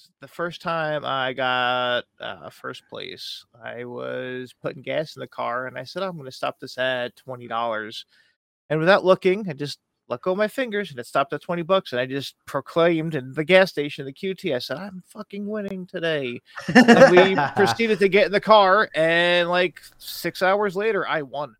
was the first time I got uh, first place. I was putting gas in the car, and I said I'm going to stop this at twenty dollars. And without looking, I just let go of my fingers, and it stopped at twenty bucks. And I just proclaimed in the gas station, the QT, I said I'm fucking winning today. and we proceeded to get in the car, and like six hours later, I won.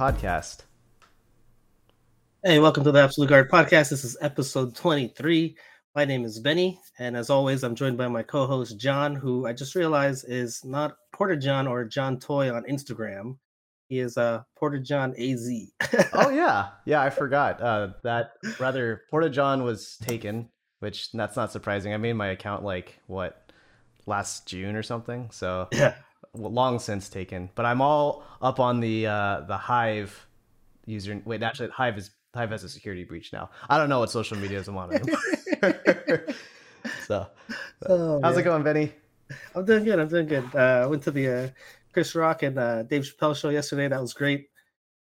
Podcast. Hey, welcome to the Absolute Guard podcast. This is episode 23. My name is Benny, and as always, I'm joined by my co host, John, who I just realized is not Porter John or John Toy on Instagram. He is uh, Porter John AZ. Oh yeah, yeah, I forgot uh, that. Rather, Porta John was taken, which that's not surprising. I made my account like what last June or something, so yeah. Long since taken. But I'm all up on the uh, the Hive user. Wait, actually, Hive is Hive has a security breach now. I don't know what social medias I'm on anymore. so, Oh, how's man. it going, Benny? I'm doing good. I'm doing good. Uh, I went to the uh, Chris Rock and uh, Dave Chappelle show yesterday. That was great.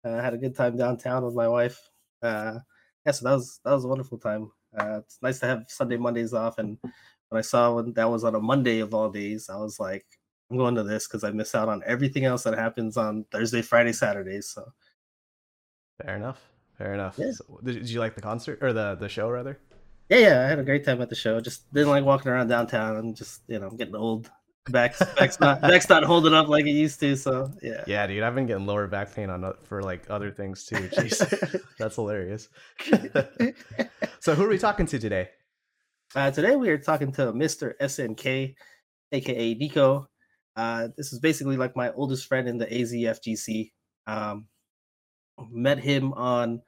Uh, I had a good time downtown with my wife. Uh, yeah, so that was that was a wonderful time. Uh, it's nice to have Sunday Mondays off. And when I saw when that was on a Monday of all days, I was like, I'm going to this because I miss out on everything else that happens on Thursday, Friday, Saturdays. So Fair enough. Fair enough. Yeah. So, did, did you like the concert or the the show rather? yeah, yeah, I had a great time at the show. Just didn't like walking around downtown. I'm just you know I'm getting old. Back's back's not back's not holding up like it used to. So yeah. Yeah, dude, I've been getting lower back pain on for like other things too. Jeez, that's hilarious. so, who are we talking to today? Uh, today we are talking to Mr. SNK, aka Nico. Uh, this is basically like my oldest friend in the AZFGC. Um, met him on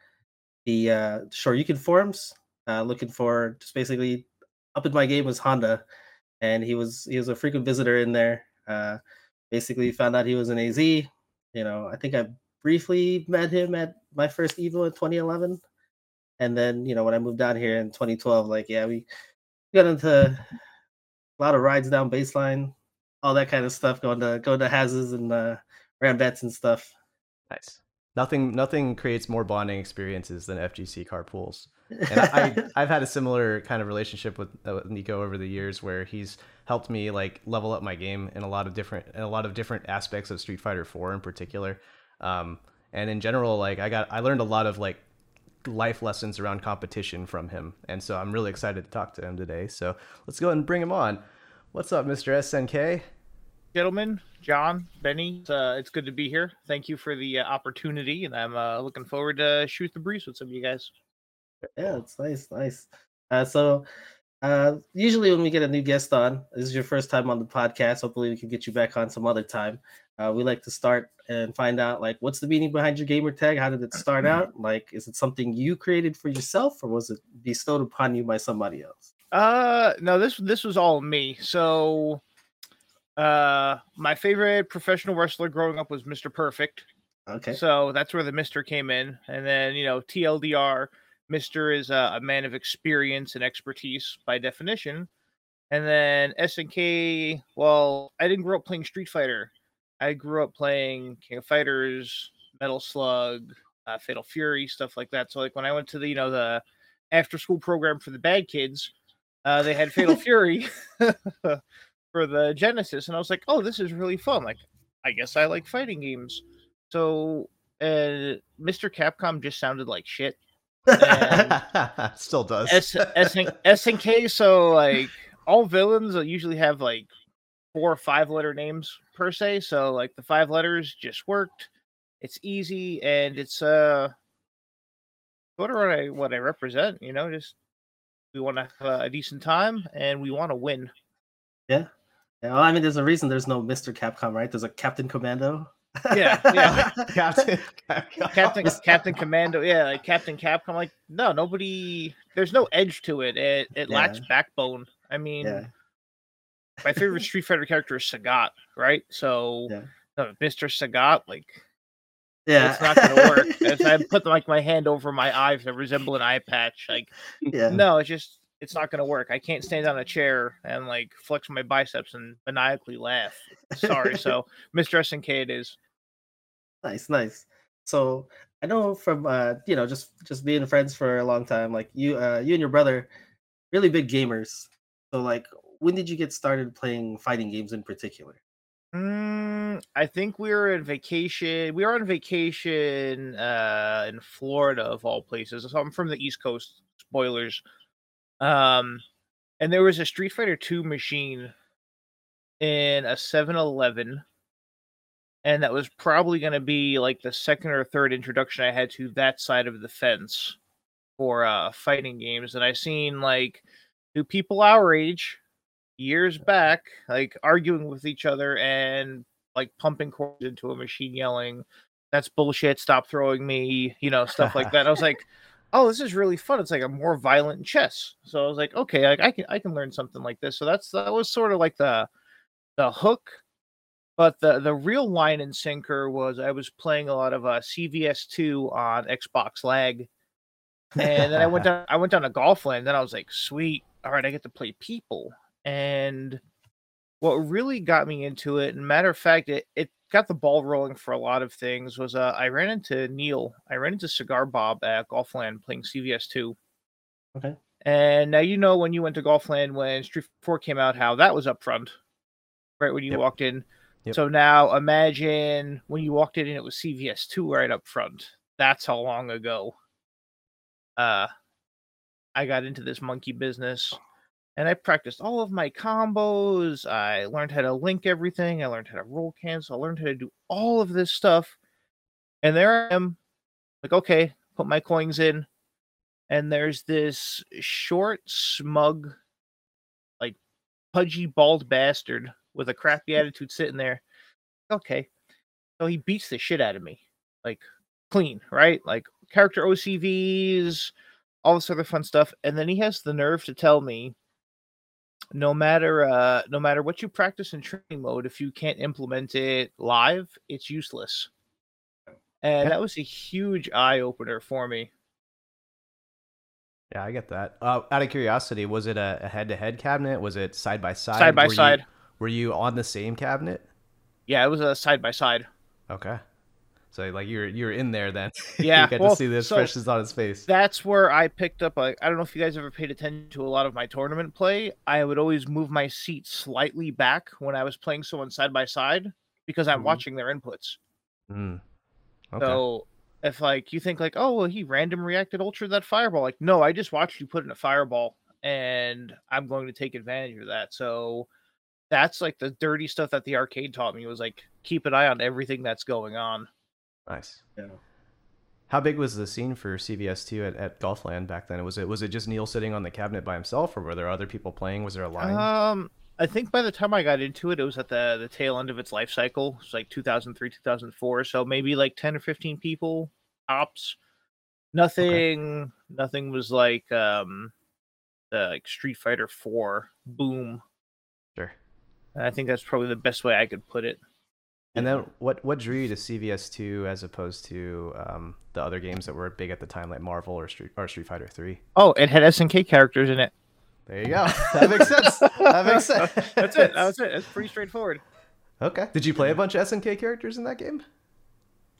the uh, Shoryuken forums, uh, looking for just basically up in my game was Honda, and he was he was a frequent visitor in there. Uh, basically found out he was an AZ. You know, I think I briefly met him at my first Evo in 2011, and then you know when I moved down here in 2012, like yeah, we got into a lot of rides down baseline, all that kind of stuff, going to going to houses and uh, Ranbats and stuff. Nice. Nothing, nothing creates more bonding experiences than FGC carpools. And I, I, I've had a similar kind of relationship with, uh, with Nico over the years, where he's helped me like level up my game in a lot of different, in a lot of different aspects of Street Fighter 4 in particular. Um, and in general, like I got, I learned a lot of like life lessons around competition from him, and so I'm really excited to talk to him today. So let's go ahead and bring him on. What's up, Mr. SNK? gentlemen, John, Benny. It's, uh, it's good to be here. Thank you for the uh, opportunity, and I'm uh, looking forward to shoot the breeze with some of you guys. Yeah, it's nice, nice. Uh, so uh, usually when we get a new guest on, this is your first time on the podcast. Hopefully, we can get you back on some other time. Uh, we like to start and find out like what's the meaning behind your gamer tag? How did it start out? Like, is it something you created for yourself, or was it bestowed upon you by somebody else? Uh, no, this this was all me. So, uh, my favorite professional wrestler growing up was Mr. Perfect. Okay. So that's where the Mister came in, and then you know TLDR, Mister is a, a man of experience and expertise by definition, and then SNK. Well, I didn't grow up playing Street Fighter. I grew up playing King of Fighters, Metal Slug, uh, Fatal Fury, stuff like that. So like when I went to the you know the after school program for the bad kids, uh, they had Fatal Fury for the Genesis, and I was like, oh, this is really fun. Like, I guess I like fighting games. So, uh, Mr. Capcom just sounded like shit. Still does. S- SNK, so like all villains usually have like four or five letter names per se. So like the five letters just worked. It's easy and it's uh what I what I represent, you know, just we want to have a decent time and we want to win. Yeah. Yeah, well, I mean, there's a reason there's no Mr. Capcom, right? There's a Captain Commando. Yeah, yeah. Captain, Capcom. Captain Captain Commando, yeah, like Captain Capcom. Like, no, nobody. There's no edge to it. It it lacks backbone. I mean, Yeah. my favorite Street Fighter character is Sagat, right? So, Yeah. no, Mr. Sagat, like, Yeah. it's not gonna work. If I put like my hand over my eye to resemble an eye patch, like, yeah. no, it's just it's not gonna work. I can't stand on a chair and like flex my biceps and maniacally laugh. Sorry, so Mr. SNK it is. Nice, nice. So I know from uh, you know, just just being friends for a long time, like you uh you and your brother, really big gamers. So like when did you get started playing fighting games in particular? Mm, I think we were on vacation. We were on vacation uh, in Florida, of all places. So I'm from the East Coast. Spoilers. Um, and there was a Street Fighter Two machine in a 7-Eleven, and that was probably going to be like the second or third introduction I had to that side of the fence for uh, fighting games. And I seen like two people our age years back, like arguing with each other and like pumping cords into a machine, yelling, "That's bullshit! Stop throwing me!" You know, stuff like that. I was like, "Oh, this is really fun! It's like a more violent chess." So I was like, "Okay, like I can I can learn something like this." So that's that was sort of like the the hook. But the the real line and sinker was I was playing a lot of uh, CVS2 on Xbox Lag, and then I went down I went down to Golfland. Then I was like, "Sweet, all right, I get to play people." And what really got me into it, and matter of fact, it, it got the ball rolling for a lot of things, was uh, I ran into Neil. I ran into Cigar Bob at Golfland playing CVS2. Okay. And now you know when you went to Golfland when Street 4 came out, how that was up front, right when you Yep. walked in. Yep. So now imagine when you walked in and it was CVS2 right up front. That's how long ago uh, I got into this monkey business and I practiced all of my combos. I learned how to link everything. I learned how to roll cancel. I learned how to do all of this stuff. And there I am, like, okay, put my coins in. And there's this short, smug, like pudgy, bald bastard with a crappy attitude sitting there. Okay. So he beats the shit out of me. Like clean, right? Like character OCVs, all this other fun stuff. And then he has the nerve to tell me no matter uh no matter what you practice in training mode if you can't implement it live it's useless and Yeah. that was a huge eye opener for me Yeah, I get that. Uh, out of curiosity, was it a, a head-to-head cabinet? Was it side by side? side by Were you- side Were you on the same cabinet? yeah it was a side by side Okay. So like you're you're in there then. Yeah, you get well, to see the so- expressions on his face. that's where i picked up like i don't know if you guys ever paid attention to a lot of my tournament play i would always move my seat slightly back when i was playing someone side by side because i'm Mhm. watching their inputs Mm. Okay. So if like you think like, oh well, he random reacted ultra that fireball, like no, I just watched you put in a fireball, and I'm going to take advantage of that. So that's like the dirty stuff that the arcade taught me was like keep an eye on everything that's going on. Nice. Yeah. How big was the scene for CVS2 at, at Golfland back then? Was it was it just Neil sitting on the cabinet by himself, or were there other people playing? Was there a line? Um, I think by the time I got into it, it was at the the tail end of its life cycle. It was like 2003, 2004. So maybe like 10 or 15 people ops. Nothing, nothing was like um, the like Street Fighter 4 boom. sure. And I think that's probably the best way I could put it. And then what what drew you to CVS2 as opposed to um, the other games that were big at the time, like Marvel or Street or Street Fighter 3? Oh, it had SNK characters in it. There you go. That makes sense. That makes sense. That's it. That's it. It's pretty straightforward. Okay. Did you play a bunch of SNK characters in that game?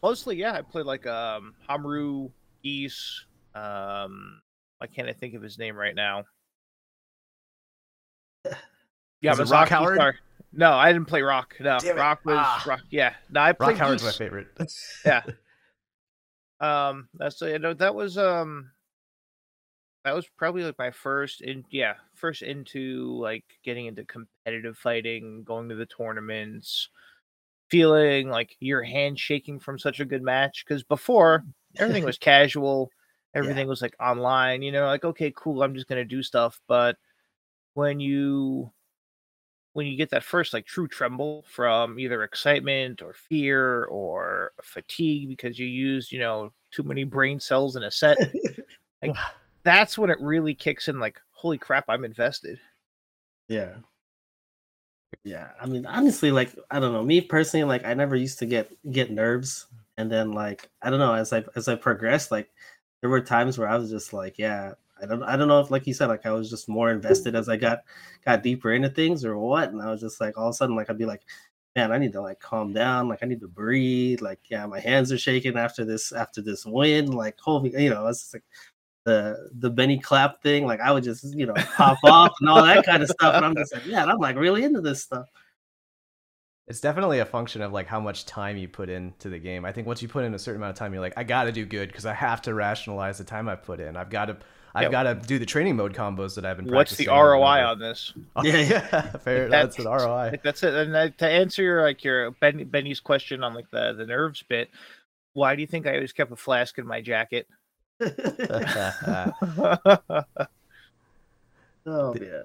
Mostly, yeah. I played like um Haohmaru, Geese. Um, why can't I think of his name right now? Yeah, Was it Rock Masaki Howard? Star. No, I didn't play Rock. No, Damn it. Rock was Ah. Rock. Yeah, no, I played Rock played Howard's my favorite. Yeah. Um, that's you know that was um that was probably like my first in yeah first into like getting into competitive fighting, going to the tournaments, feeling like your hand shaking from such a good match. Because before everything was casual, everything was like online. You know, like okay, cool, I'm just gonna do stuff. But when you when you get that first like true tremble from either excitement or fear or fatigue because you used, you know, too many brain cells in a set, like that's when it really kicks in like, holy crap, I'm invested. Yeah. Yeah. I mean, honestly, like, I don't know, me personally, like I never used to get get nerves. And then like, I don't know, as I as I progressed, like there were times where I was just like, yeah, I don't I don't know if like you said, like I was just more invested as I got got deeper into things or what. And I was just like all of a sudden, like I'd be like, man, I need to like calm down, like I need to breathe. Like, yeah, my hands are shaking after this after this win. Like, holy, you know, it's like the the Benny clap thing. Like I would just, you know, pop off and all that kind of stuff. And I'm just like, yeah, I'm like really into this stuff. It's definitely a function of like how much time you put into the game. I think once you put in a certain amount of time, you're like, I got to do good because I have to rationalize the time I put in. I've got to I've got to do the training mode combos that I've been. Doing. What's the ROI on this? yeah, yeah, fair. That's, that's an ROI. That's it. And to answer your like your ben, Benny's question on like the the nerves bit, why do you think I always kept a flask in my jacket? oh man.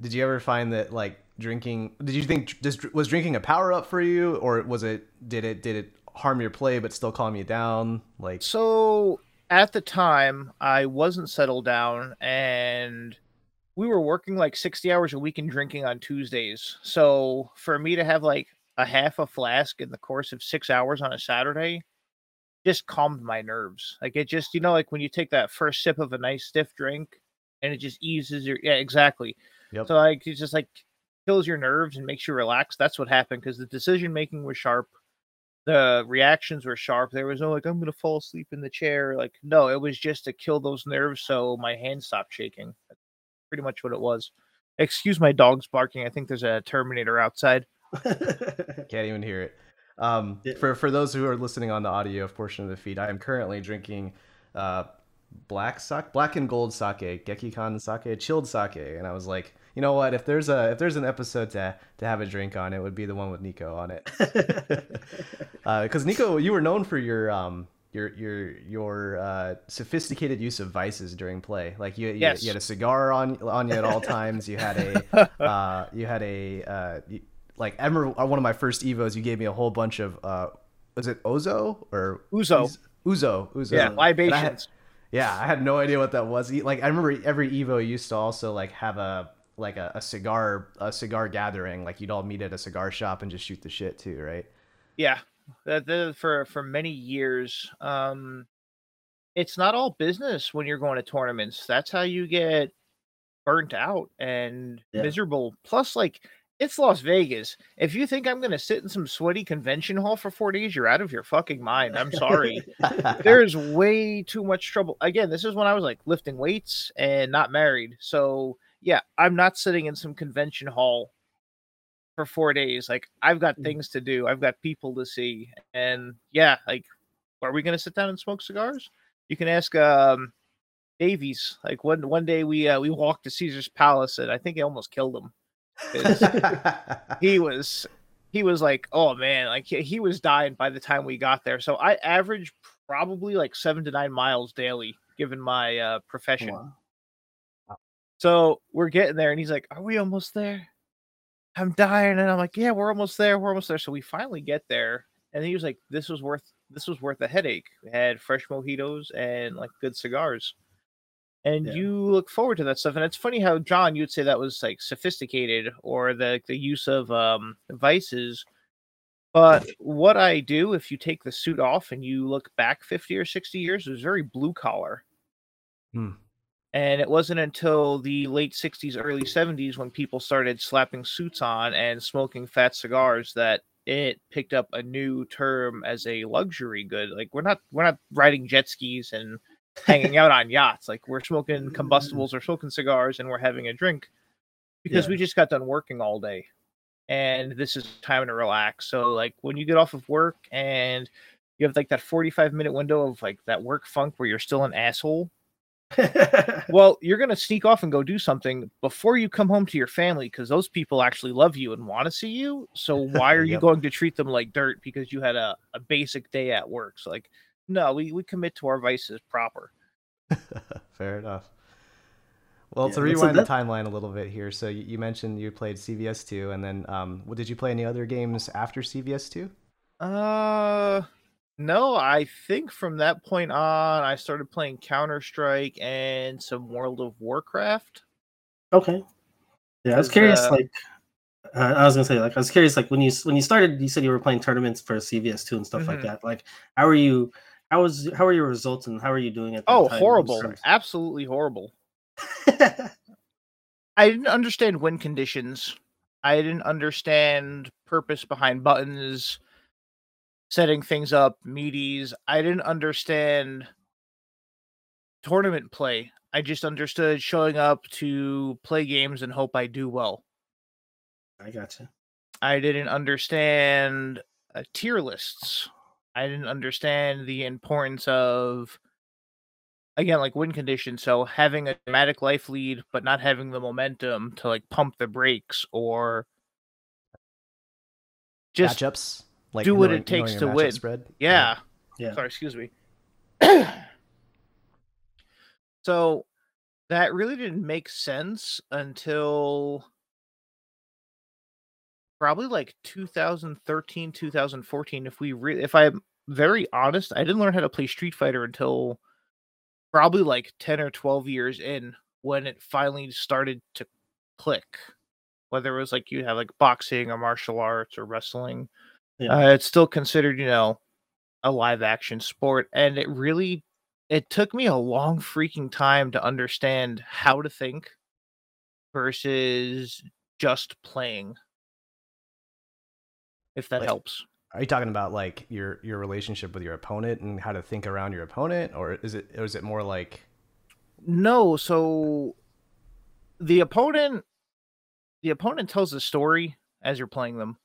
Did you ever find that like drinking? Did you think just was drinking a power up for you, or was it? Did it? Did it harm your play but still calm you down? Like so at the time I wasn't settled down and we were working like 60 hours a week and drinking on Tuesdays. So for me to have like a half a flask in the course of 6 hours on a Saturday just calmed my nerves. Like it just, you know, like when you take that first sip of a nice stiff drink and it just eases your yeah, exactly. Yep. So like it just like kills your nerves and makes you relax. That's what happened because the decision making was sharp the reactions were sharp. There was no like I'm gonna fall asleep in the chair. Like no, it was just to kill those nerves so my hand stopped shaking. That's pretty much what it was. Excuse my dog's barking. I think there's a Terminator outside. Can't even hear it. Um, for for those who are listening on the audio portion of the feed, I am currently drinking uh, black sake, black and gold sake, Gekkeikan sake, chilled sake, and I was like, you know what? If there's a if there's an episode to to have a drink on, it would be the one with Nico on it. Because uh, Nico, you were known for your um your your your uh, sophisticated use of vices during play. Like you, yes. you, you, had a cigar on on you at all times. You had a uh, you had a uh, you, like I remember one of my first evos. You gave me a whole bunch of uh, was it Ozo or Uzo? Uzo, Uzo. Yeah, libations. yeah, I had no idea what that was. Like I remember every Evo used to also like have a like a, a cigar a cigar gathering like you'd all meet at a cigar shop and just shoot the shit too right yeah that, that for for many years um it's not all business when you're going to tournaments that's how you get burnt out and yeah. miserable plus like it's Las Vegas. If you think I'm going to sit in some sweaty convention hall for four days, you're out of your fucking mind. I'm sorry. There's way too much trouble. Again, this is when I was like lifting weights and not married. So yeah, I'm not sitting in some convention hall for four days. Like I've got mm. things to do. I've got people to see. And yeah, like are we gonna sit down and smoke cigars? You can ask um Davies. Like one one day we uh, we walked to Caesar's Palace and I think I almost killed him. he was he was like, oh man, like he, he was dying by the time we got there. So I average probably like seven to nine miles daily, given my uh, profession. Wow. So we're getting there, and he's like, "Are we almost there?" I'm dying, and I'm like, "Yeah, we're almost there. We're almost there." So we finally get there, and he was like, "This was worth this was worth a headache." We had fresh mojitos and like good cigars, and yeah. you look forward to that stuff. And it's funny how John, you'd say that was like sophisticated or the the use of um vices. But what I do, if you take the suit off and you look back 50 or 60 years, it was very blue collar. Hmm. And it wasn't until the late 60s, early 70s when people started slapping suits on and smoking fat cigars that it picked up a new term as a luxury good. Like we're not we're not riding jet skis and hanging out on yachts. Like we're smoking mm. combustibles or smoking cigars and we're having a drink because yeah. we just got done working all day. And this is time to relax. So like when you get off of work and you have like that 45 minute window of like that work funk where you're still an asshole well, you're going to sneak off and go do something before you come home to your family because those people actually love you and want to see you. So why are yep. you going to treat them like dirt because you had a, a basic day at work? So like, no, we, we commit to our vices proper. Fair enough. Well, Yeah, to rewind the timeline a little bit here, so you, you mentioned you played CVS two, and then um, what- did you play any other games after CVS two? Uh, no, I think from that point on, I started playing Counter Strike and some World of Warcraft. Okay. Yeah, I was curious. uh, like, uh, I was gonna say, like, I was curious. Like, when you when you started, you said you were playing tournaments for CVS two and stuff like Mhm. that. Like, how are you? How was how are your results and how are you doing at that Oh, horrible! Absolutely horrible. I didn't understand win conditions. I didn't understand purpose behind buttons, setting things up, meaties. I didn't understand tournament play. I just understood showing up to play games and hope I do well. I gotcha. I didn't understand uh, tier lists. I didn't understand the importance of again like win conditions. So having a dramatic life lead, but not having the momentum to like pump the brakes or just matchups, like do what it takes to win. Spread. yeah. Yeah. Sorry, excuse me. so that really didn't make sense until probably like 2013, 2014. If we re- if I'm very honest, I didn't learn how to play Street Fighter until probably like 10 or 12 years in when it finally started to click. Whether it was like you have like boxing or martial arts or wrestling, Yeah. uh, it's still considered, you know, a live action sport and it really it took me a long freaking time to understand how to think versus just playing. If that Like- helps. Are you talking about like your your relationship with your opponent and how to think around your opponent, or is it or is it more like no so the opponent the opponent tells a story as you're playing them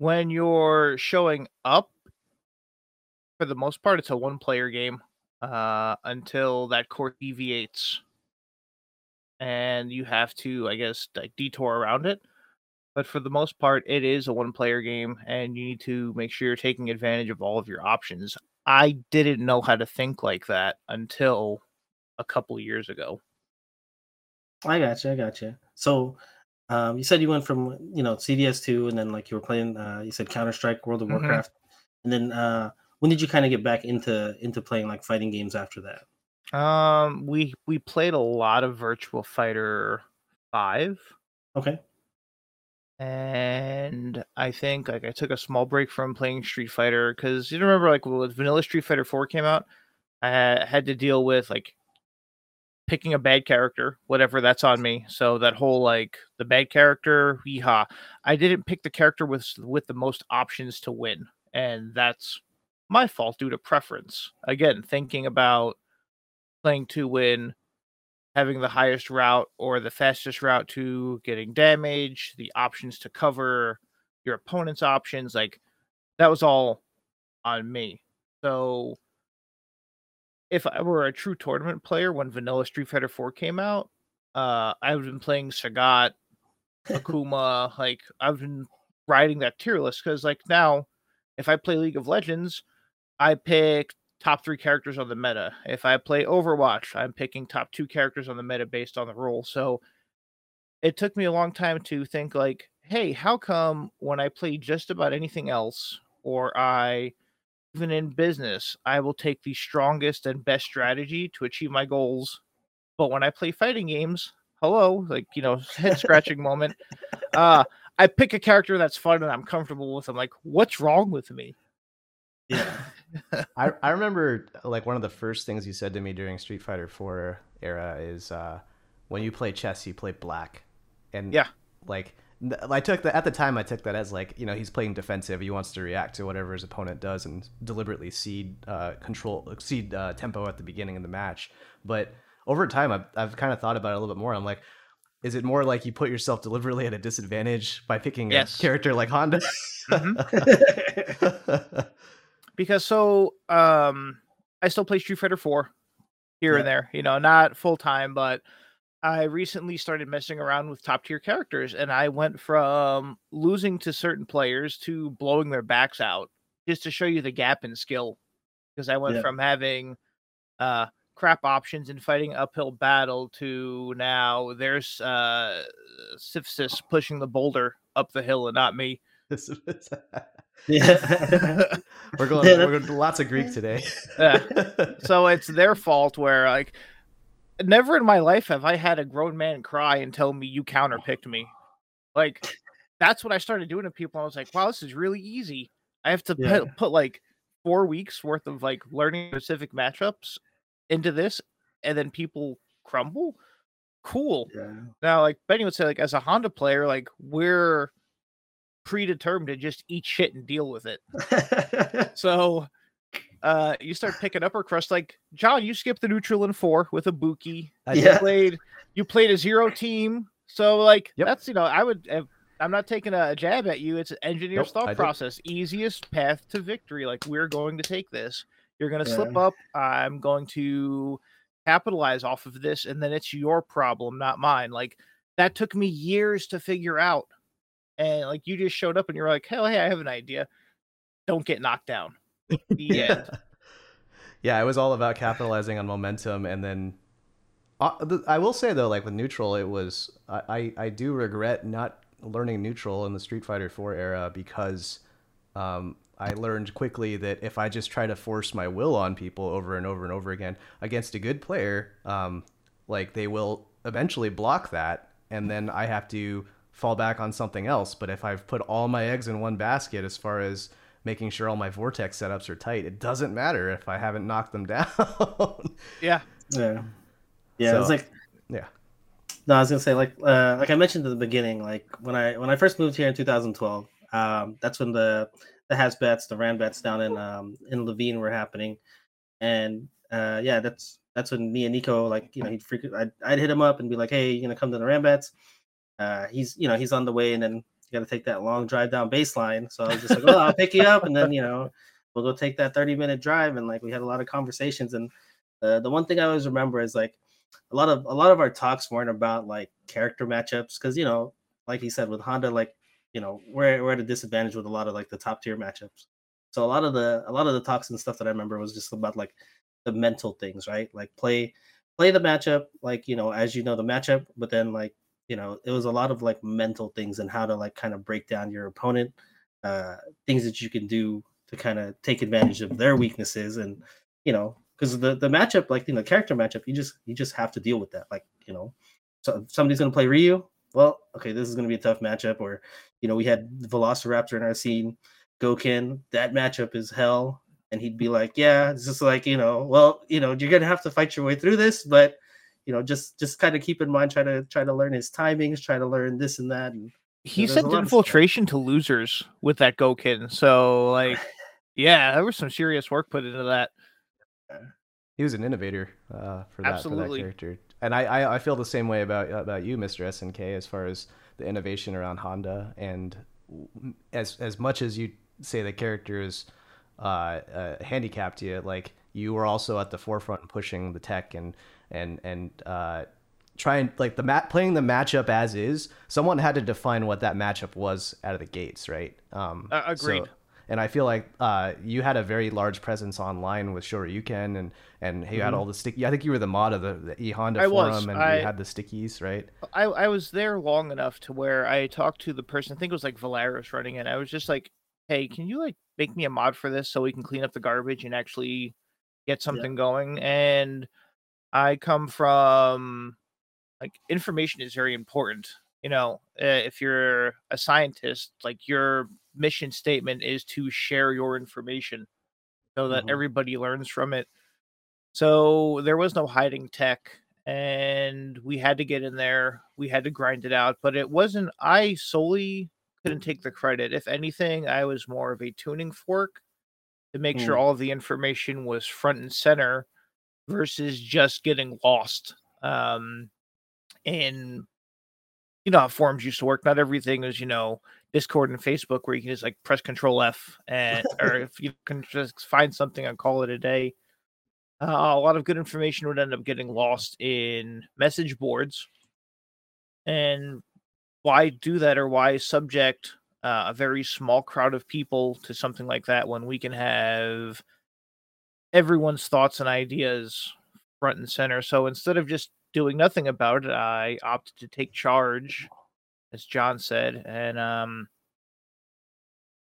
when you're showing up for the most part it's a one player game uh until that court deviates and you have to i guess like detour around it but for the most part it is a one player game and you need to make sure you're taking advantage of all of your options i didn't know how to think like that until a couple years ago I gotcha. I gotcha. So, um, you said you went from you know CVS two, and then like you were playing. Uh, you said Counter Strike, World of Mhm. Warcraft, and then uh, when did you kind of get back into into playing like fighting games after that? um we we played a lot of virtua fighter 5 Okay. and I think like I took a small break from playing Street Fighter because you remember like when Vanilla Street Fighter Four came out, I had to deal with like picking a bad character, whatever that's on me. So that whole like the bad character, yeehaw. I didn't pick the character with with the most options to win, and that's my fault due to preference. Again, thinking about playing to win having the highest route or the fastest route to getting damage, the options to cover your opponent's options, like that was all on me. So if I were a true tournament player when Vanilla Street Fighter 4 came out, uh I would have been playing Sagat, Akuma, like I've been riding that tier list because like now if I play League of Legends, I pick top three characters on the meta. If I play Overwatch, I'm picking top two characters on the meta based on the role. So it took me a long time to think like, hey, how come when I play just about anything else, or I even in business, I will take the strongest and best strategy to achieve my goals. But when I play fighting games, hello, like you know, head scratching moment. Uh I pick a character that's fun and I'm comfortable with. I'm like, what's wrong with me? Yeah. I, I remember like one of the first things you said to me during Street Fighter 4 era is uh, when you play chess, you play black, and Yeah. like I took that at the time. I took that as like you know he's playing defensive. He wants to react to whatever his opponent does and deliberately cede uh, control, cede uh, tempo at the beginning of the match. But over time, I've I've kind of thought about it a little bit more. I'm like. Is it more like you put yourself deliberately at a disadvantage by picking Yes. a character like Honda? because so um I still play Street Fighter 4 here Yeah. and there, you know, not full time, but I recently started messing around with top tier characters and I went from losing to certain players to blowing their backs out just to show you the gap in skill because I went Yeah. from having uh crap options and fighting uphill battle to now there's uh Sisyphus pushing the boulder up the hill and not me. yeah. we're going. We're going to lots of Greek today. Yeah. so it's their fault where like never in my life have I had a grown man cry and tell me you counterpicked me. Like that's what I started doing to people. I was like, wow, this is really easy. I have to Yeah. put, put like four weeks worth of like learning specific matchups into this, and then people crumble. Cool. yeah. Now, like Benny would say, like as a Honda player, like we're predetermined to just eat shit and deal with it. So uh you start picking up her crust like John, you skipped the neutral in four with Ibuki. I You Yeah. played you played a zero team. So like Yep. that's you know, I would have I'm not taking a jab at you. It's an engineer's Nope, I thought did. process. Easiest path to victory. Like we're going to take this. You're gonna slip up. I'm going to capitalize off of this, and then it's your problem, not mine. Like that took me years to figure out. And like you just showed up and you're like, hell hey, I have an idea. Don't get knocked down. End. yeah, it was all about capitalizing on momentum, and then uh, I will say though, like with neutral, it was I, I I do regret not learning neutral in the Street Fighter 4 era because um, I learned quickly that if I just try to force my will on people over and over and over again against a good player, um, like they will eventually block that, and then I have to fall back on something else. But if I've put all my eggs in one basket as far as making sure all my vortex setups are tight, it doesn't matter if I haven't knocked them down. Yeah. Yeah. Yeah, it's So- like yeah. no, I was gonna say like uh like I mentioned at the beginning, like when I when I first moved here in 2012, um, that's when the the Hasbats, the Ranbats down in um in Laveen were happening, and uh yeah, that's that's when me and Nico like you know he'd freak I'd, I'd hit him up and be like, hey, you gonna come to the Ranbats? Uh, he's you know he's on the way, and then you got to take that long drive down baseline. So I was just like, well, I'll pick you up, and then you know we'll go take that 30 minute drive, and like we had a lot of conversations, and uh, the one thing I always remember is like a lot of a lot of our talks weren't about like character matchups because you know like he said with honda like you know we're, we're at a disadvantage with a lot of like the top tier matchups so a lot of the a lot of the talks and stuff that i remember was just about like the mental things right like play play the matchup like you know as you know the matchup but then like you know it was a lot of like mental things and how to like kind of break down your opponent uh things that you can do to kind of take advantage of their weaknesses and you know because the the matchup like you know character matchup you just you just have to deal with that like you know. So somebody's going to play ryu well okay this is going to be a tough matchup or you know we had velociraptor in our scene gouken that matchup is hell and he'd be like yeah it's just like you know well you know you're going to have to fight your way through this but you know just just kind of keep in mind try to try to learn his timings try to learn this and that and He there's a sent lot of stuff. infiltration to losers with that Gouken. So like yeah, there was some serious work put into that. He was an innovator uh, for that for that character, and I, I I feel the same way about about you, Mr. SNK, as far as the innovation around Honda, and as as much as you say the character is uh, uh, handicapped you, like you were also at the forefront pushing the tech and and and uh, trying like the mat playing the matchup as is. Someone had to define what that matchup was out of the gates, right? Um, Uh, agreed. and I feel like uh, you had a very large presence online with Shoryuken, and and you had all the sticky. I think you were the mod of the, the E Honda I was. forum, and I- you had the stickies, right? I, I was there long enough to where I talked to the person, I think it was like Valaris running it. I was just like, hey, can you like make me a mod for this so we can clean up the garbage and actually get something going? And I come from like information is very important. You know, uh, if you're a scientist, like your mission statement is to share your information so that Mhm. everybody learns from it. So there was no hiding tech, and we had to get in there. We had to grind it out, but it wasn't. I solely couldn't take the credit. If anything, I was more of a tuning fork to make sure Mm. all of the information was front and center versus just getting lost. Um, in you know how forums used to work. Not everything is you know Discord and Facebook where you can just like press Control F and or if you can just find something and call it a day. Uh, a lot of good information would end up getting lost in message boards. And why do that or why subject uh, a very small crowd of people to something like that when we can have everyone's thoughts and ideas front and center. So instead of just doing nothing about it, I opted to take charge, as John said, and um,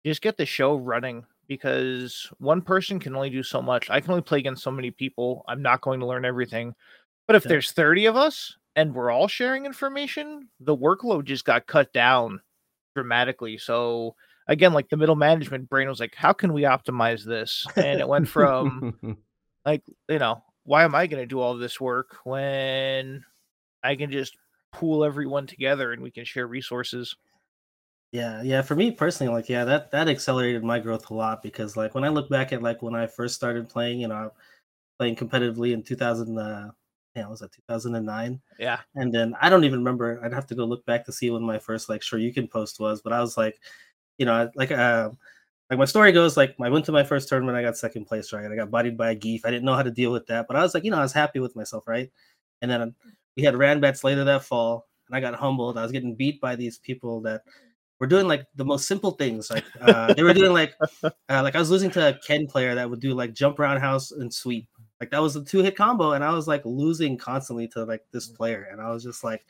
just get the show running because one person can only do so much. I can only play against so many people. I'm not going to learn everything. But if Yeah. there's 30 of us and we're all sharing information, the workload just got cut down dramatically. So again, like the middle management brain was like, how can we optimize this? And it went from like, you know, why am I going to do all this work when I can just pool everyone together and we can share resources? Yeah, yeah. For me personally, like, yeah, that that accelerated my growth a lot because, like, when I look back at like when I first started playing, you know, playing competitively in 2000, uh, yeah, was that 2009? Yeah. And then I don't even remember. I'd have to go look back to see when my first like Shoryuken post was, but I was like, you know, like uh, like my story goes, like I went to my first tournament, I got second place, right? I got bodied by a Gief. I didn't know how to deal with that, but I was like, you know, I was happy with myself, right? And then we had Ranbats later that fall, and I got humbled. I was getting beat by these people that were doing like the most simple things. Like uh, they were doing like uh, like I was losing to a Ken player that would do like jump roundhouse and sweep. Like that was a two hit combo, and I was like losing constantly to like this player, and I was just like,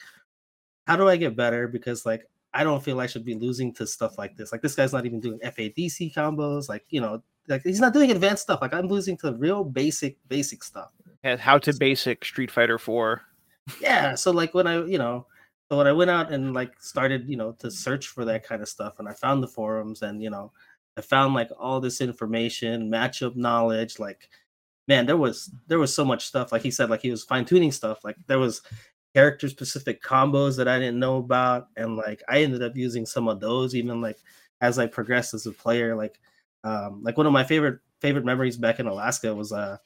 how do I get better? Because like I don't feel I should be losing to stuff like this. Like this guy's not even doing FADC combos. Like you know, like he's not doing advanced stuff. Like I'm losing to real basic basic stuff. And how to basic Street Fighter 4. yeah so like when i you know so when i went out and like started you know to search for that kind of stuff and i found the forums and you know i found like all this information matchup knowledge like man there was there was so much stuff like he said like he was fine-tuning stuff like there was character specific combos that i didn't know about and like i ended up using some of those even like as i progressed as a player like um like one of my favorite favorite memories back in alaska was uh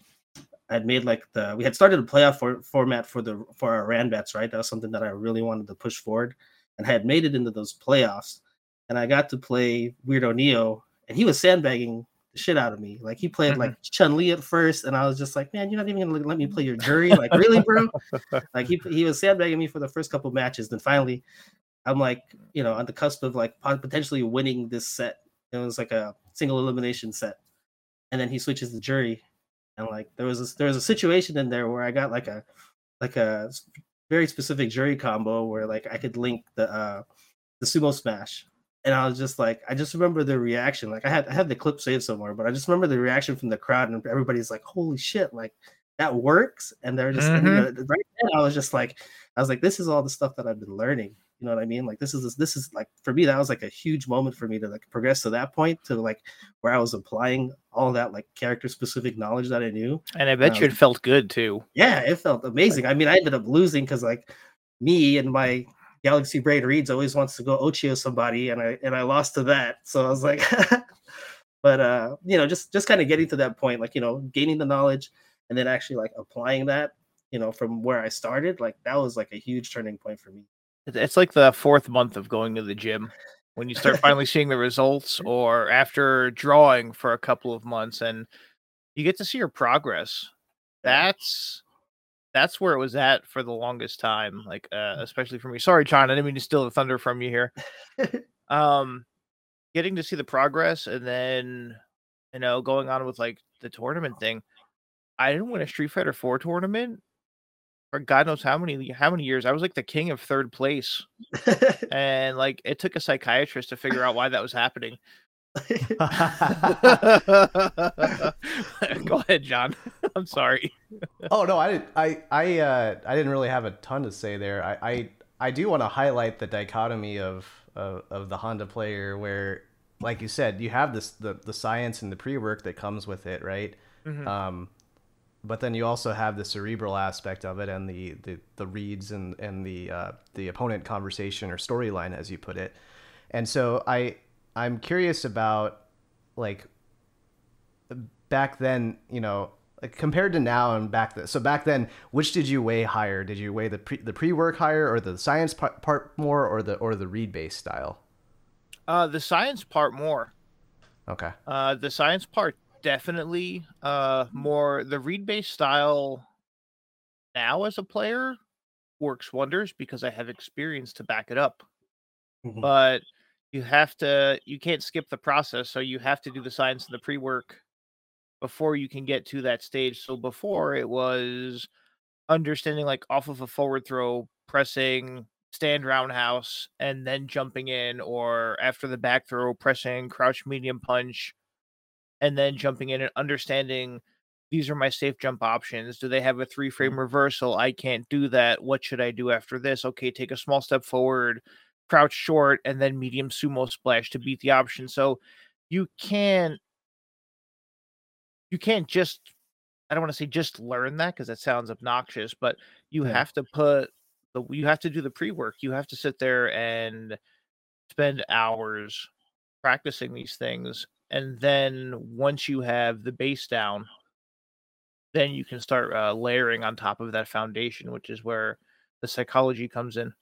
I had made like the we had started a playoff for, format for the for our Ranbats, right? That was something that I really wanted to push forward, and I had made it into those playoffs. And I got to play Weirdo Neo, and he was sandbagging the shit out of me. Like he played like Chun Li at first, and I was just like, man, you're not even gonna let me play your Juri, like really, bro? like he he was sandbagging me for the first couple matches. Then finally, I'm like, you know, on the cusp of like potentially winning this set. It was like a single elimination set, and then he switches the Juri, and like there was a, there was a situation in there where I got like a like a very specific Juri combo where like I could link the uh the sumo smash and I was just like I just remember the reaction like I had I had the clip saved somewhere but I just remember the reaction from the crowd and everybody's like holy shit like that works and they're just and, you know, right then I was just like I was like this is all the stuff that I've been learning you know what I mean like this is this is like for me that was like a huge moment for me to like progress to that point to like where I was applying all that like character specific knowledge that I knew And I bet you Um, it felt good too. yeah, it felt amazing. I mean, I ended up losing because like me and my Galaxy Brain Reads always wants to go Oicho somebody, and I and I lost to that. So I was like, but uh, you know, just just kind of getting to that point, like you know, gaining the knowledge and then actually like applying that, you know, from where I started, like that was like a huge turning point for me. It's like the fourth month of going to the gym when you start finally seeing the results, or after drawing for a couple of months and you get to see your progress. That's that's where it was at for the longest time, like uh, especially for me. Sorry, John, I didn't mean to steal the thunder from you here. um, getting to see the progress and then you know going on with like the tournament thing. I didn't win a Street Fighter 4 tournament for God knows how many how many years. I was like the king of third place and like it took a psychiatrist to figure out why that was happening. Go ahead, John. I'm sorry. oh no, I didn't. I I uh, I didn't really have a ton to say there. I I, I do want to highlight the dichotomy of, of of the Honda player, where, like you said, you have this the the science and the pre work that comes with it, right? Mhm. Um, but then you also have the cerebral aspect of it and the the, the reads and and the uh, the opponent conversation or storyline, as you put it. And so I I'm curious about like back then, you know, like compared to now and back then. So back then, which did you weigh higher? Did you weigh the pre, the pre work higher, or the science part, part more, or the or the read based style? Uh, the science part more. Okay. Uh, the science part definitely uh more. The read based style now as a player works wonders because I have experience to back it up. Mhm. But you have to you can't skip the process, so you have to do the science and the pre work before you can get to that stage. So before it was understanding like off of a forward throw, pressing stand roundhouse, and then jumping in, or after the back throw, pressing crouch medium punch, and then jumping in and understanding these are my safe jump options. Do they have a three frame mm-hmm. reversal? I can't do that. What should I do after this? Okay, take a small step forward, crouch short, and then medium sumo splash to beat the option. So you can't you can't just I don't want to say just learn that because that sounds obnoxious, but you Yeah. have to put the you have to do the pre work. You have to sit there and spend hours practicing these things, and then once you have the base down, then you can start uh, layering on top of that foundation, which is where the psychology comes in.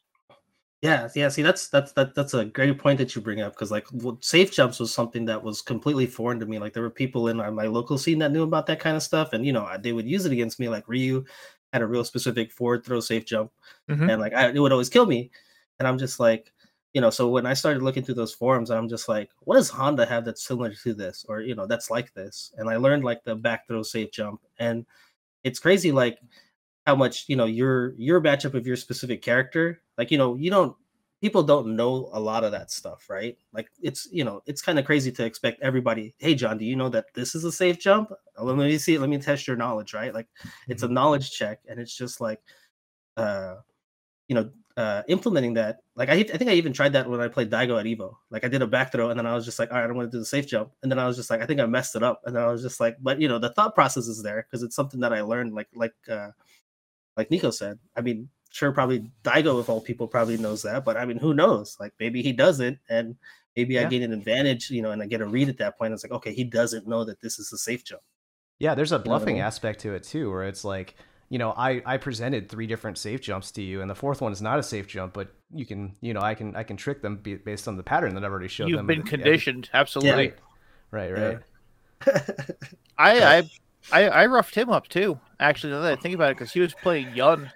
Yeah, yeah. See, that's that's that, that's a great point that you bring up because like safe jumps was something that was completely foreign to me. Like there were people in our, my local scene that knew about that kind of stuff, and you know they would use it against me. Like Ryu had a real specific forward throw safe jump, Mhm. and like I, it would always kill me. And I'm just like, you know, so when I started looking through those forums, I'm just like, what does Honda have that's similar to this, or you know, that's like this? And I learned like the back throw safe jump, and it's crazy like how much you know your your matchup of your specific character. Like you know you don't people don't know a lot of that stuff right? Like it's you know it's kind of crazy to expect everybody hey john do you know that this is a safe jump? Uh, let me see let me test your knowledge right? Like it's a knowledge check and it's just like uh you know uh implementing that. Like I, I think i even tried that when i played daigo at evo. Like i did a back throw and then i was just like all right i don't want to do the safe jump and then i was just like i think i messed it up and then i was just like but you know the thought process is there because it's something that i learned like like uh like Nico said. I mean, sure, probably Daigo of all people probably knows that, but I mean, who knows? Like maybe he doesn't, and maybe I gain an advantage, you know, and I get a read at that point. It's like, okay, he doesn't know that this is a safe jump. Yeah, there's a know what I bluffing mean? aspect to it too, where it's like, you know, I I presented three different safe jumps to you, and the fourth one is not a safe jump, but you can, you know, I can I can trick them be- based on the pattern that I've already showed You've them. been Yeah, conditioned, absolutely. Right, right, Yeah. right. I, I I I roughed him up too. Actually, now that I think about it, because he was playing Yun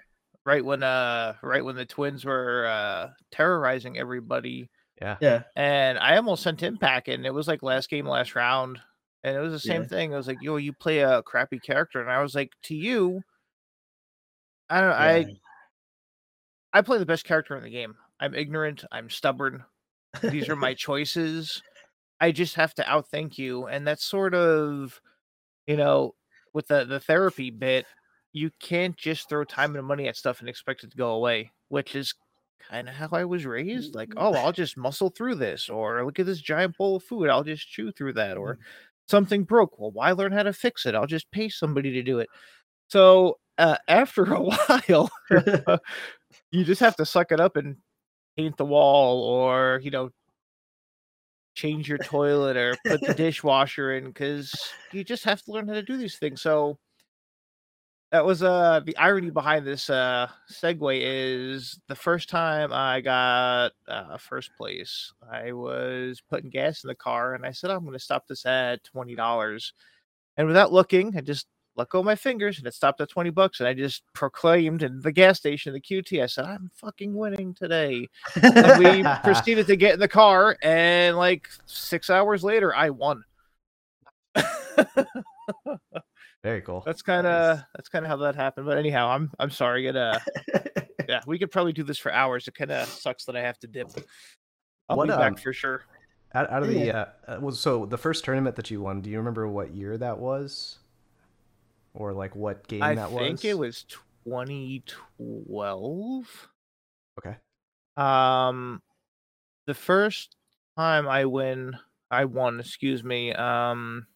right when uh right when the twins were uh terrorizing everybody, Yeah. yeah, and I almost sent him packing. It was like last game, last round, and it was the same Yeah. thing. I was like, yo, you play a crappy character, and I was like, to you, I don't. yeah. I I play the best character in the game. I'm ignorant. I'm stubborn. These are my choices. I just have to outthink you, and that's sort of, you know, with the the therapy bit. You can't just throw time and money at stuff and expect it to go away, which is kind of how I was raised. Like, oh, I'll just muscle through this, or look at this giant bowl of food, I'll just chew through that, or something broke. Well, why learn how to fix it? I'll just pay somebody to do it. So uh, after a while, you just have to suck it up and paint the wall or you know change your toilet or put the dishwasher in because you just have to learn how to do these things. So that was uh the irony behind this uh segue is the first time i got uh first place i was putting gas in the car and i said i'm to stop this at $20 and without looking i just let go of my fingers and it stopped at 20 bucks and i just proclaimed in the gas station the qt i said i'm fucking winning today and we proceeded to get in the car and like six hours later i won Very cool. that's kind of Nice. that's kind of how that happened but anyhow i'm i'm sorry it uh yeah we could probably do this for hours it kind of sucks that i have to dip i'll What, be um, back for sure Out, out of the Yeah. uh, uh, well, so the first tournament that you won, do you remember what year that was, or like what game i that was? I think it was 2012 Okay. um the first time i win i won excuse me um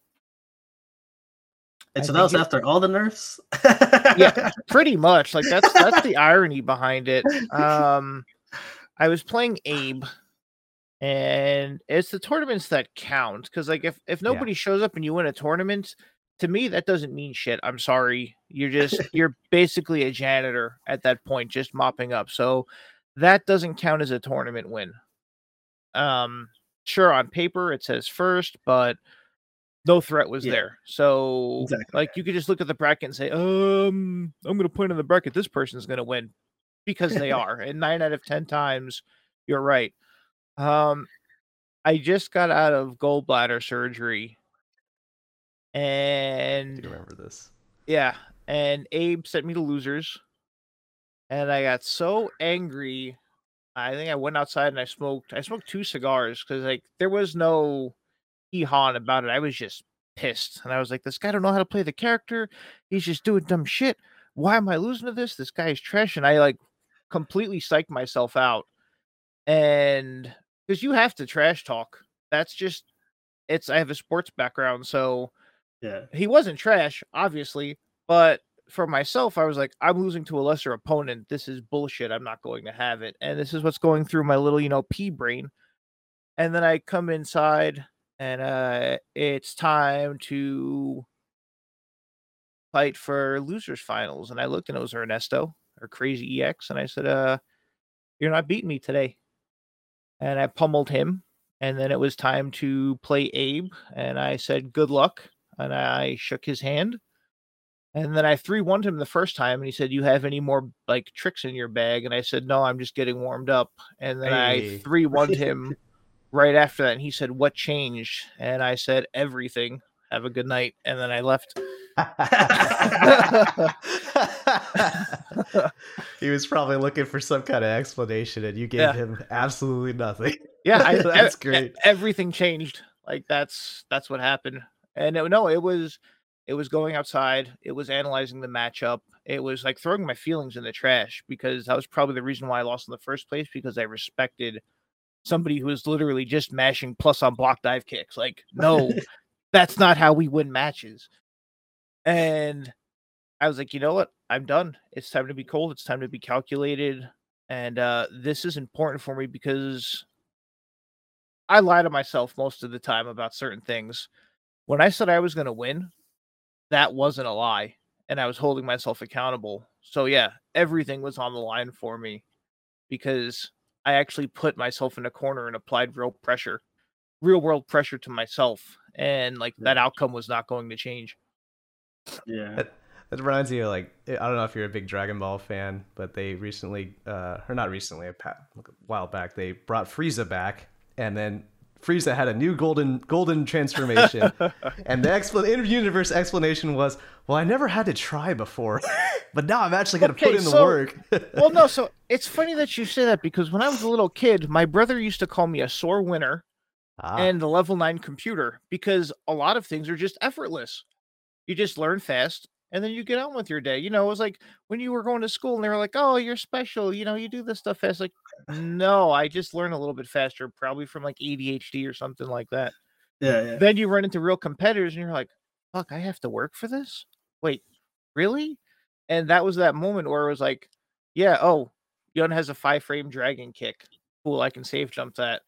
and I so that was think it- after all the nerfs. Yeah. pretty much like that's that's the irony behind it um i was playing abe and it's the tournaments that count because like if if Yeah. nobody shows up and you win a tournament to me that doesn't mean shit i'm sorry you're just you're basically a janitor at that point just mopping up so that doesn't count as a tournament win um sure on paper it says first but no threat was Yeah. there so Exactly. like you could just look at the bracket and say um i'm gonna point on the bracket this person's gonna win because they are and nine out of ten times you're right um i just got out of gallbladder surgery and do remember this. yeah and abe sent me to losers and I got so angry. I think I went outside and I smoked. I smoked two cigars because like there was no hawing about it. I was just pissed, and I was like, "This guy don't know how to play the character. He's just doing dumb shit. Why am I losing to this? This guy is trash." And I like completely psyched myself out, and because you have to trash talk. That's just it's. I have a sports background, so Yeah. he wasn't trash, obviously, but for myself, I was like, I'm losing to a lesser opponent. This is bullshit. I'm not going to have it. And this is what's going through my little, you know, pea brain. And then I come inside and uh it's time to fight for losers finals. And I looked and it was Ernesto or Crazy EX. And I said, uh, you're not beating me today. And I pummeled him. And then it was time to play Abe. And I said, good luck and I shook his hand. And then I three one him the first time, and he said, "You have any more like tricks in your bag?" And I said, "No, I'm just getting warmed up." And then Hey. I three one him right after that, and he said, "What changed?" And I said, "Everything. Have a good night." And then I left. he was probably looking for some kind of explanation, and you gave Yeah. him absolutely nothing. Yeah, I, That's great. Everything changed. Like that's that's what happened. And it, no, it was it was going outside. It was analyzing the matchup. It was like throwing my feelings in the trash because that was probably the reason why I lost in the first place because I respected somebody who was literally just mashing plus on block dive kicks. Like, no, that's not how we win matches. And I was like, you know what? I'm done. It's time to be cold. It's time to be calculated. And uh, this is important for me because I lie to myself most of the time about certain things. When I said I was going to win, that wasn't a lie. And I was holding myself accountable. So, yeah, everything was on the line for me because I actually put myself in a corner and applied real pressure, real world pressure to myself. And like that outcome was not going to change. Yeah. that reminds me of like I don't know if you're a big Dragon Ball fan, but they recently, uh, or not recently, a pa- a while back, they brought Frieza back, and then Frieza had a new golden golden transformation, and the expl- in-universe explanation was, "Well, I never had to try before, but now I'm actually going to Okay, put in the work." well, no, so it's funny that you say that because when I was a little kid, my brother used to call me a sore winner Ah, and the level nine computer because a lot of things are just effortless. You just learn fast and then you get on with your day. You know, it was like when you were going to school and they were like, oh, you're special. You know, you do this stuff fast. Like, no, I just learn a little bit faster, probably from like ADHD or something like that. Yeah. Yeah. Then you run into real competitors and you're like, fuck, I have to work for this? Wait, really? And that was that moment where it was like, yeah, oh, Yun has a five frame dragon kick. Cool, I can safe jump that.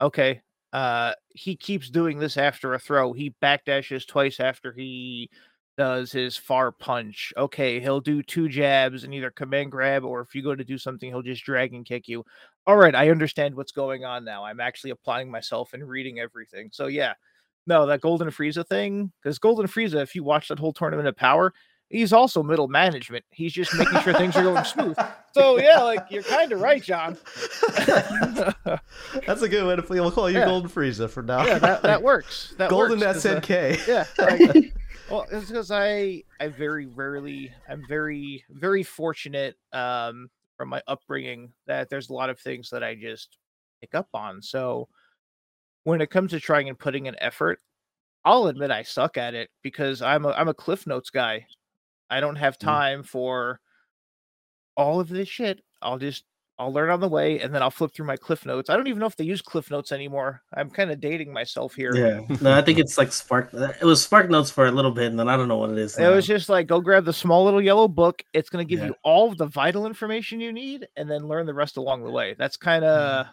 Okay. Uh he keeps doing this after a throw. He backdashes twice after he does his far punch. Okay, he'll do two jabs and either command grab or if you go to do something, he'll just dragon kick you. All right, I understand what's going on now. I'm actually applying myself and reading everything. So yeah, no, that Golden Frieza thing, because Golden Frieza, if you watch that whole tournament of power, he's also middle management. He's just making sure things are going smooth. So yeah, like you're kind of right, John. That's a good way to play. We'll call you Yeah. Golden Frieza for now. yeah, that, that works. That Golden works, 'cause, uh, SNK. yeah. like- well, it's because I I very rarely I'm very very fortunate um from my upbringing that there's a lot of things that I just pick up on. So when it comes to trying and putting an effort, I'll admit I suck at it because I'm a I'm a Cliff Notes guy. I don't have Mm. time for all of this shit. I'll just I'll learn on the way and then I'll flip through my Cliff Notes. I don't even know if they use Cliff Notes anymore. I'm kind of dating myself here. Yeah. No, I think it's like Spark. It was Spark Notes for a little bit, and then I don't know what it is. It was just like go grab the small little yellow book. It's going to give Yeah. you all of the vital information you need, and then learn the rest along the way. That's kind of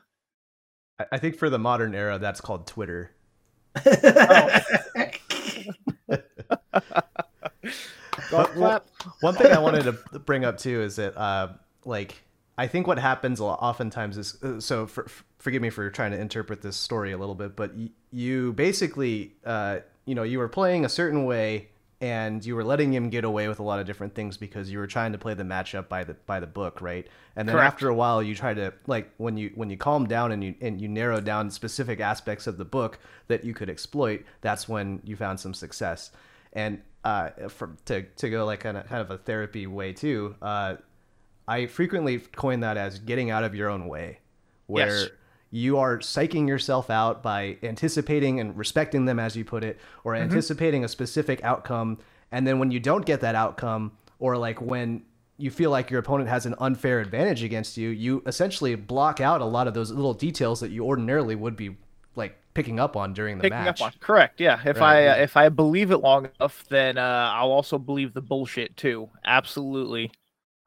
I- I think for the modern era, that's called Twitter. golf But- clap. One thing I wanted to bring up too is that, uh, like, I think what happens a lot, oftentimes is uh, so. For, forgive me for trying to interpret this story a little bit, but y- you basically, uh, you know, you were playing a certain way, and you were letting him get away with a lot of different things because you were trying to play the matchup by the by the book, right? And then Correct. after a while, you try to like when you when you calm down and you and you narrow down specific aspects of the book that you could exploit. That's when you found some success. And uh, from to to go like kind of kind of a therapy way too. Uh, I frequently coin that as getting out of your own way, where Yes. you are psyching yourself out by anticipating and respecting them, as you put it, or Mm-hmm. anticipating a specific outcome. And then when you don't get that outcome, or like when you feel like your opponent has an unfair advantage against you, you essentially block out a lot of those little details that you ordinarily would be like picking up on during the Picking match. up on correct, yeah. If Right, I yeah. uh, if I believe it long enough, then uh, I'll also believe the bullshit too. Absolutely.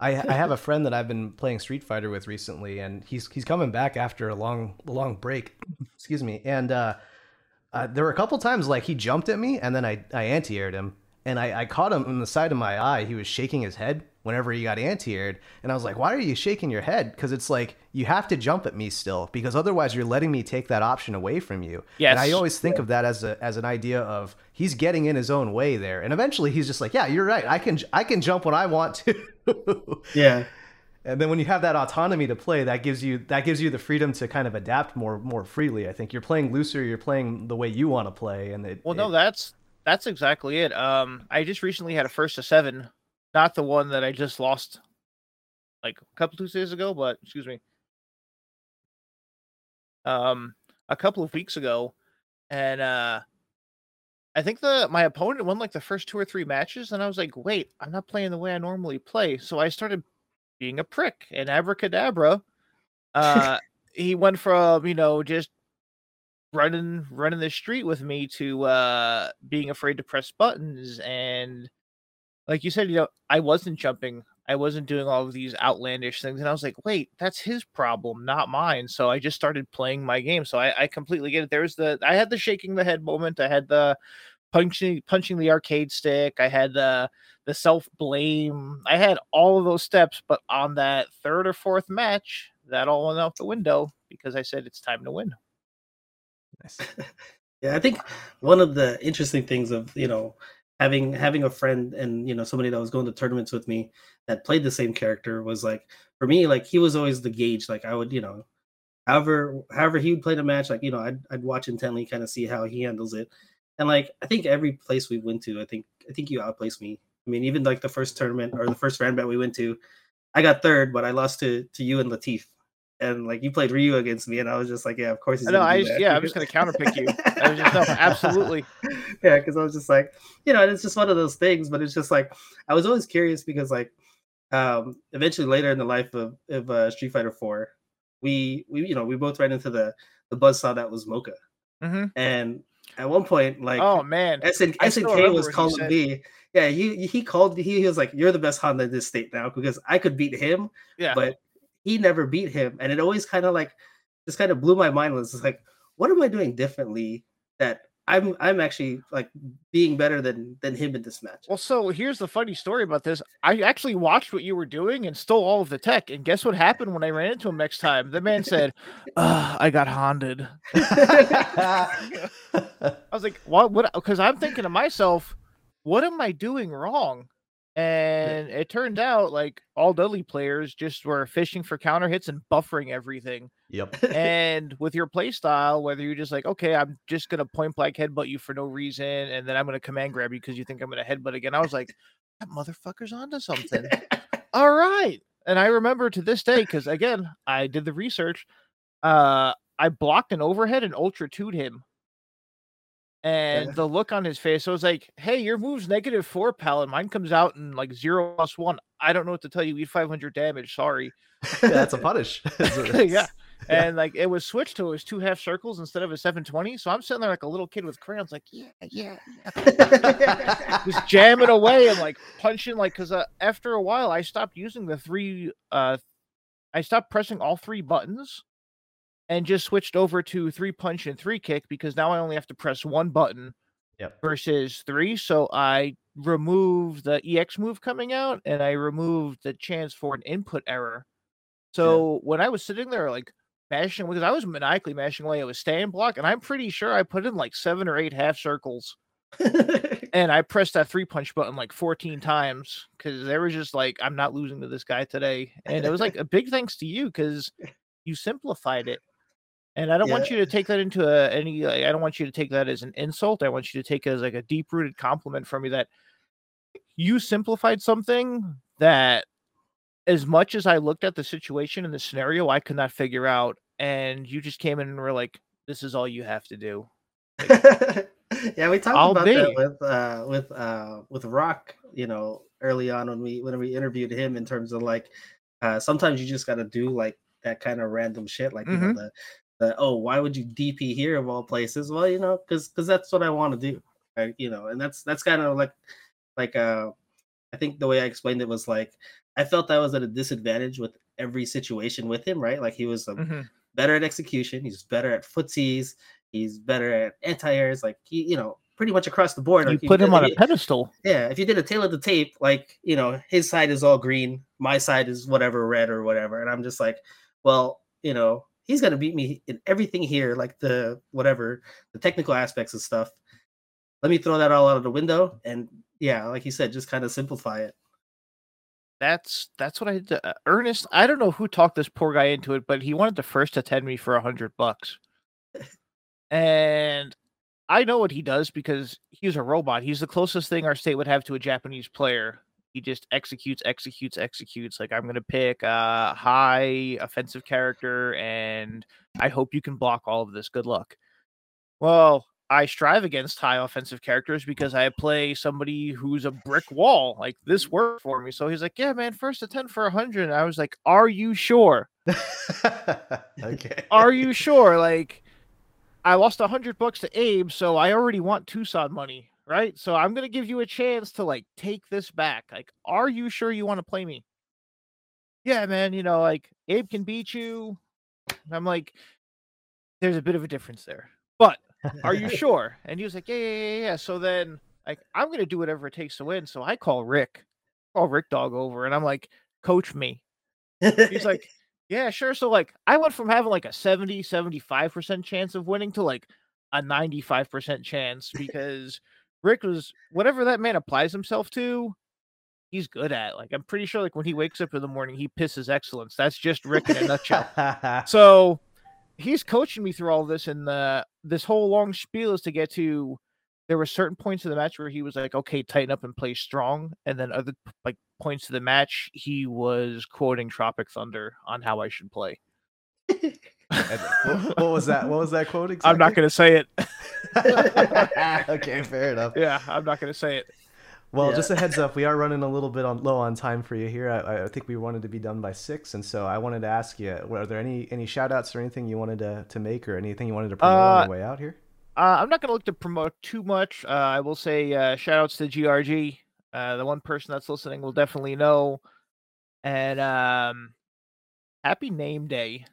I, I have a friend that I've been playing Street Fighter with recently, and he's he's coming back after a long long break. Excuse me. And uh, uh, there were a couple times like he jumped at me, and then I I anti aired him, and I, I caught him in the side of my eye. He was shaking his head whenever he got anti aired, and I was like, "Why are you shaking your head?" Because it's like you have to jump at me still, because otherwise you're letting me take that option away from you. And I always think of that as a as an idea of he's getting in his own way there, and eventually he's just like, "Yeah, you're right. I can I can jump when I want to." Yeah. and then when you have that autonomy to play that gives you that gives you the freedom to kind of adapt more more freely i think you're playing looser you're playing the way you want to play and it, Well, no, it- that's that's exactly it. Um, I just recently had a first to seven, not the one that I just lost like a couple Tuesdays ago, but excuse me, um, a couple of weeks ago, and uh, I think the my opponent won like the first two or three matches, and I was like, wait, I'm not playing the way I normally play, so I started being a prick, and abracadabra, uh, he went from you know just running running the street with me to uh being afraid to press buttons and like you said you know i wasn't jumping i wasn't doing all of these outlandish things and i was like wait that's his problem not mine. So i just started playing my game so i, I completely get it there's the i had the shaking the head moment i had the punching punching the arcade stick i had the the self blame i had all of those steps but on that third or fourth match that all went out the window because i said it's time to win nice. Yeah, I think one of the interesting things of you know having having a friend and you know somebody that was going to tournaments with me that played the same character was like for me like he was always the gauge. Like I would you know, however however he would play the match, like you know I'd I'd watch intently, kind of see how he handles it. And like I think every place we went to, I think I think you outplaced me. I mean, even like the first tournament or the first Ranbat we went to, I got third, but I lost to to you and Latif. And like you played Ryu against me, and I was just like, yeah, of course he's. Know, I just- yeah, I'm just gonna counterpick you. I was just- no, absolutely. yeah, because I was just like, you know, and it's just one of those things. But it's just like I was always curious because like, um, eventually later in the life of of uh, Street Fighter Four, we we you know we both ran into the the buzzsaw that was Mocha, hmm and at one point like oh man SN, SNK was calling me. Yeah, he he called. He, he was like, "You're the best Honda in this state now," because I could beat him, yeah but he never beat him, and it always kind of like just kind of blew my mind. Was like, what am I doing differently that I'm I'm actually like being better than than him in this match? Well, so here's the funny story about this. I actually watched what you were doing and stole all of the tech. And guess what happened when I ran into him next time? The man said, uh, "I got Honded." I was like, "What? What?" Because I'm thinking to myself, "What am I doing wrong?" And it turned out like all Dudley players just were fishing for counter hits and buffering everything. yep and with your play style, whether you're just like, okay, I'm just gonna point blank headbutt you for no reason, and then I'm gonna command grab you because you think I'm gonna headbutt again. I was like, that motherfucker's onto something. All right. And I remember to this day, because again, I did the research. Uh I blocked an overhead and ultra two'd him. And Yeah. the look on his face, I was like, hey, your move's negative four, pal, and mine comes out in like zero plus one. I don't know what to tell you. Eat 500 damage. Sorry. yeah, that's a punish yeah. And like it was switched to it was two half circles instead of a 720. So I'm sitting there like a little kid with crayons, like, yeah, yeah, yeah. Just jamming away and like punching, like, because uh, after a while, I stopped using the three, uh, I stopped pressing all three buttons and just switched over to three punch and three kick because now I only have to press one button Yep. versus three. So I removed the EX move coming out and I removed the chance for an input error. So when I was sitting there like mashing because I was maniacally mashing away, it was stand block, and I'm pretty sure I put in like seven or eight half circles. And I pressed that three punch button like 14 times because there was just like, I'm not losing to this guy today. And it was like a big thanks to you because you simplified it. And I don't want you to take that into a, any, like, I don't want you to take that as an insult. I want you to take it as like a deep rooted compliment from me that you simplified something that as much as I looked at the situation and the scenario, I could not figure out. And you just came in and were like, "This is all you have to do." yeah, we talked I'll about be. that with uh with uh with Rock, you know, early on when we when we interviewed him in terms of like uh sometimes you just gotta do like that kind of random shit, like you know Mhm. the the oh why would you DP here of all places? Well, you know, because because that's what I want to do, right? You know, and that's that's kind of like like uh I think the way I explained it was like I felt I was at a disadvantage with every situation with him, right? Like he was a Mhm. better at execution. He's better at footsies. He's better at anti-airs. Like he, you know, pretty much across the board. You Like, if put him did- on a you- pedestal. yeah. If you did a tail of the tape, like you know, his side is all green, my side is whatever red or whatever, and I'm just like, well, you know, he's gonna beat me in everything here, like the whatever the technical aspects of stuff. Let me throw that all out of the window, and yeah, like you said, just kind of simplify it. That's that's what I did. Uh, Ernest, I don't know who talked this poor guy into it, but he wanted to first attend me for a hundred bucks. And I know what he does because he's a robot. He's the closest thing our state would have to a Japanese player. He just executes, executes, executes. Like I'm gonna pick a high offensive character, and I hope you can block all of this. Good luck. Well, I strive against high offensive characters because I play somebody who's a brick wall. Like this worked for me. So he's like, "Yeah, man, first to ten for a hundred. And I was like, "Are you sure? okay. Are you sure?" Like, I lost a hundred bucks to Abe, so I already want Tucson money, right? So I'm gonna give you a chance to like take this back. Like, are you sure you want to play me? Yeah, man. You know, like Abe can beat you. And I'm like, there's a bit of a difference there, but are you sure? And he was like, yeah, yeah, yeah, yeah. So then, like, I'm gonna do whatever it takes to win. So I call Rick, call Rick Dog over, and I'm like, coach me. He's like, yeah, sure. So like, I went from having like a 70, 75 percent chance of winning to like a 95 percent chance because Rick was whatever that man applies himself to. He's good at like I'm pretty sure like when he wakes up in the morning he pisses excellence. That's just Rick in a nutshell. So he's coaching me through all this, and uh, this whole long spiel is to get to. There were certain points of the match where he was like, "Okay, tighten up and play strong," and then other like points of the match he was quoting Tropic Thunder on how I should play. And what, what was that? What was that quote exactly? I'm not going to say it. okay, fair enough. Yeah, I'm not going to say it. Well, Yeah. just a heads up, we are running a little bit on low on time for you here. I, I think we wanted to be done by six, and so I wanted to ask you: Are there any any shout outs or anything you wanted to, to make, or anything you wanted to promote on the way out here? Uh, I'm not going to look to promote too much. Uh, I will say uh, shout outs to GRG. Uh, the one person that's listening will definitely know. And um, happy name day.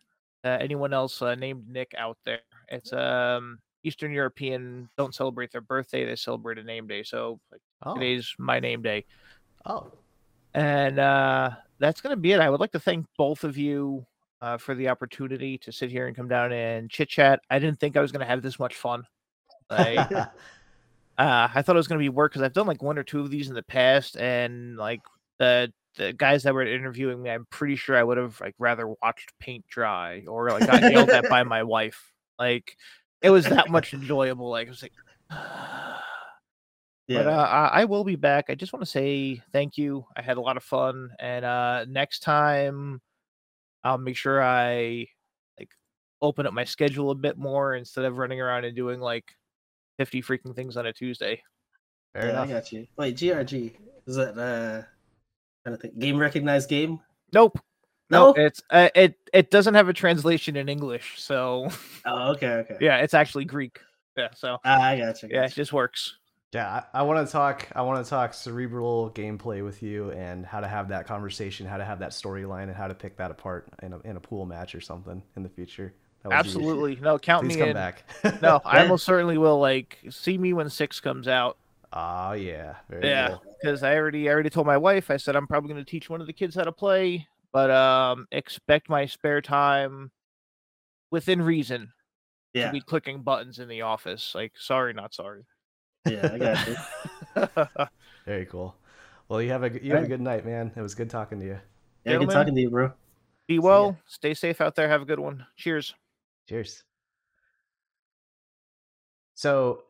Uh, anyone else uh, named Nick out there? It's um Eastern European don't celebrate their birthday; they celebrate a name day. So like, Oh, today's my name day. oh, And uh, that's going to be it. I would like to thank both of you uh, for the opportunity to sit here and come down and chit chat. I didn't think I was going to have this much fun. Like, uh, I thought it was going to be work because I've done like one or two of these in the past, and like the the guys that were interviewing me, I'm pretty sure I would have like rather watched paint dry or like got yelled at by my wife. Like it was that much enjoyable. Like I was like. yeah. But uh, I I will be back. I just want to say thank you. I had a lot of fun, and uh, next time I'll make sure I like open up my schedule a bit more instead of running around and doing like fifty freaking things on a Tuesday. fair yeah, I got you. Wait, GRG is that uh trying to think game recognized game? Nope. No, No? it's uh, it it doesn't have a translation in English, so Oh, okay, okay. yeah, it's actually Greek. Yeah, so Ah, I got you. yeah, it just works. Yeah, I, I want to talk. I want to talk cerebral gameplay with you and how to have that conversation, how to have that storyline, and how to pick that apart in a in a pool match or something in the future. That would Absolutely. No, count Please me come in. back. No, I Yeah. most certainly will. Like, see me when six comes out. Oh yeah. Very Yeah, cool. because I already I already told my wife. I said I'm probably going to teach one of the kids how to play, but um, expect my spare time within reason Yeah, to be clicking buttons in the office. Like, sorry, not sorry. yeah, I got you. Very cool. Well, you have a you have a good night, man. It was good talking to you. Yeah, good talking to you, bro. be well. Stay safe out there. Have a good one. Cheers. Cheers. So,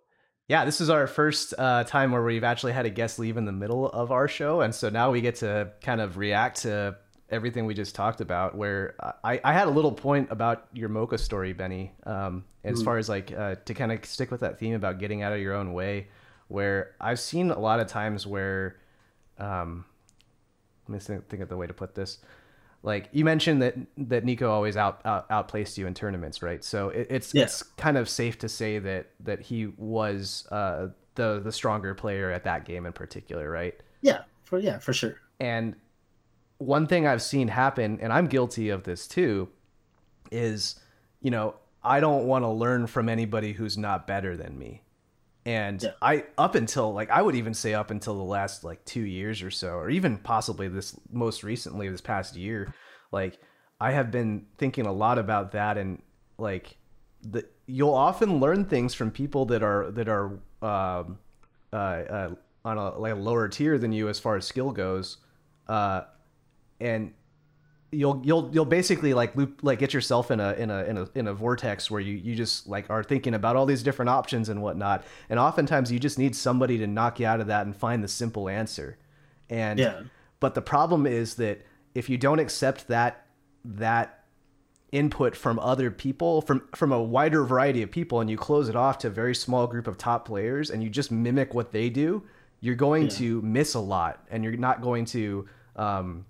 yeah, this is our first uh, time where we've actually had a guest leave in the middle of our show, and so now we get to kind of react to everything we just talked about. Where I, I had a little point about your Mocha story, Benny, um, as mm-hmm. far as like uh, to kind of stick with that theme about getting out of your own way. Where I've seen a lot of times where, um, let me think, think of the way to put this. Like you mentioned that that Nico always out, out outplaced you in tournaments, right? So it, it's yeah. it's kind of safe to say that that he was uh, the the stronger player at that game in particular, right? Yeah, for yeah, for sure. And one thing I've seen happen, and I'm guilty of this too, is you know I don't want to learn from anybody who's not better than me. And yeah. I up until like I would even say up until the last like 2 years or so or even possibly this most recently this past year like I have been thinking a lot about that and like the you'll often learn things from people that are that are um, uh, uh, on a like a lower tier than you as far as skill goes, uh, and you'll you'll you'll basically like loop like get yourself in a in a in a in a vortex where you you just like are thinking about all these different options and whatnot, and oftentimes you just need somebody to knock you out of that and find the simple answer, and yeah. But the problem is that if you don't accept that that input from other people from from a wider variety of people and you close it off to a very small group of top players and you just mimic what they do you're going yeah. to miss a lot and you're not going to um,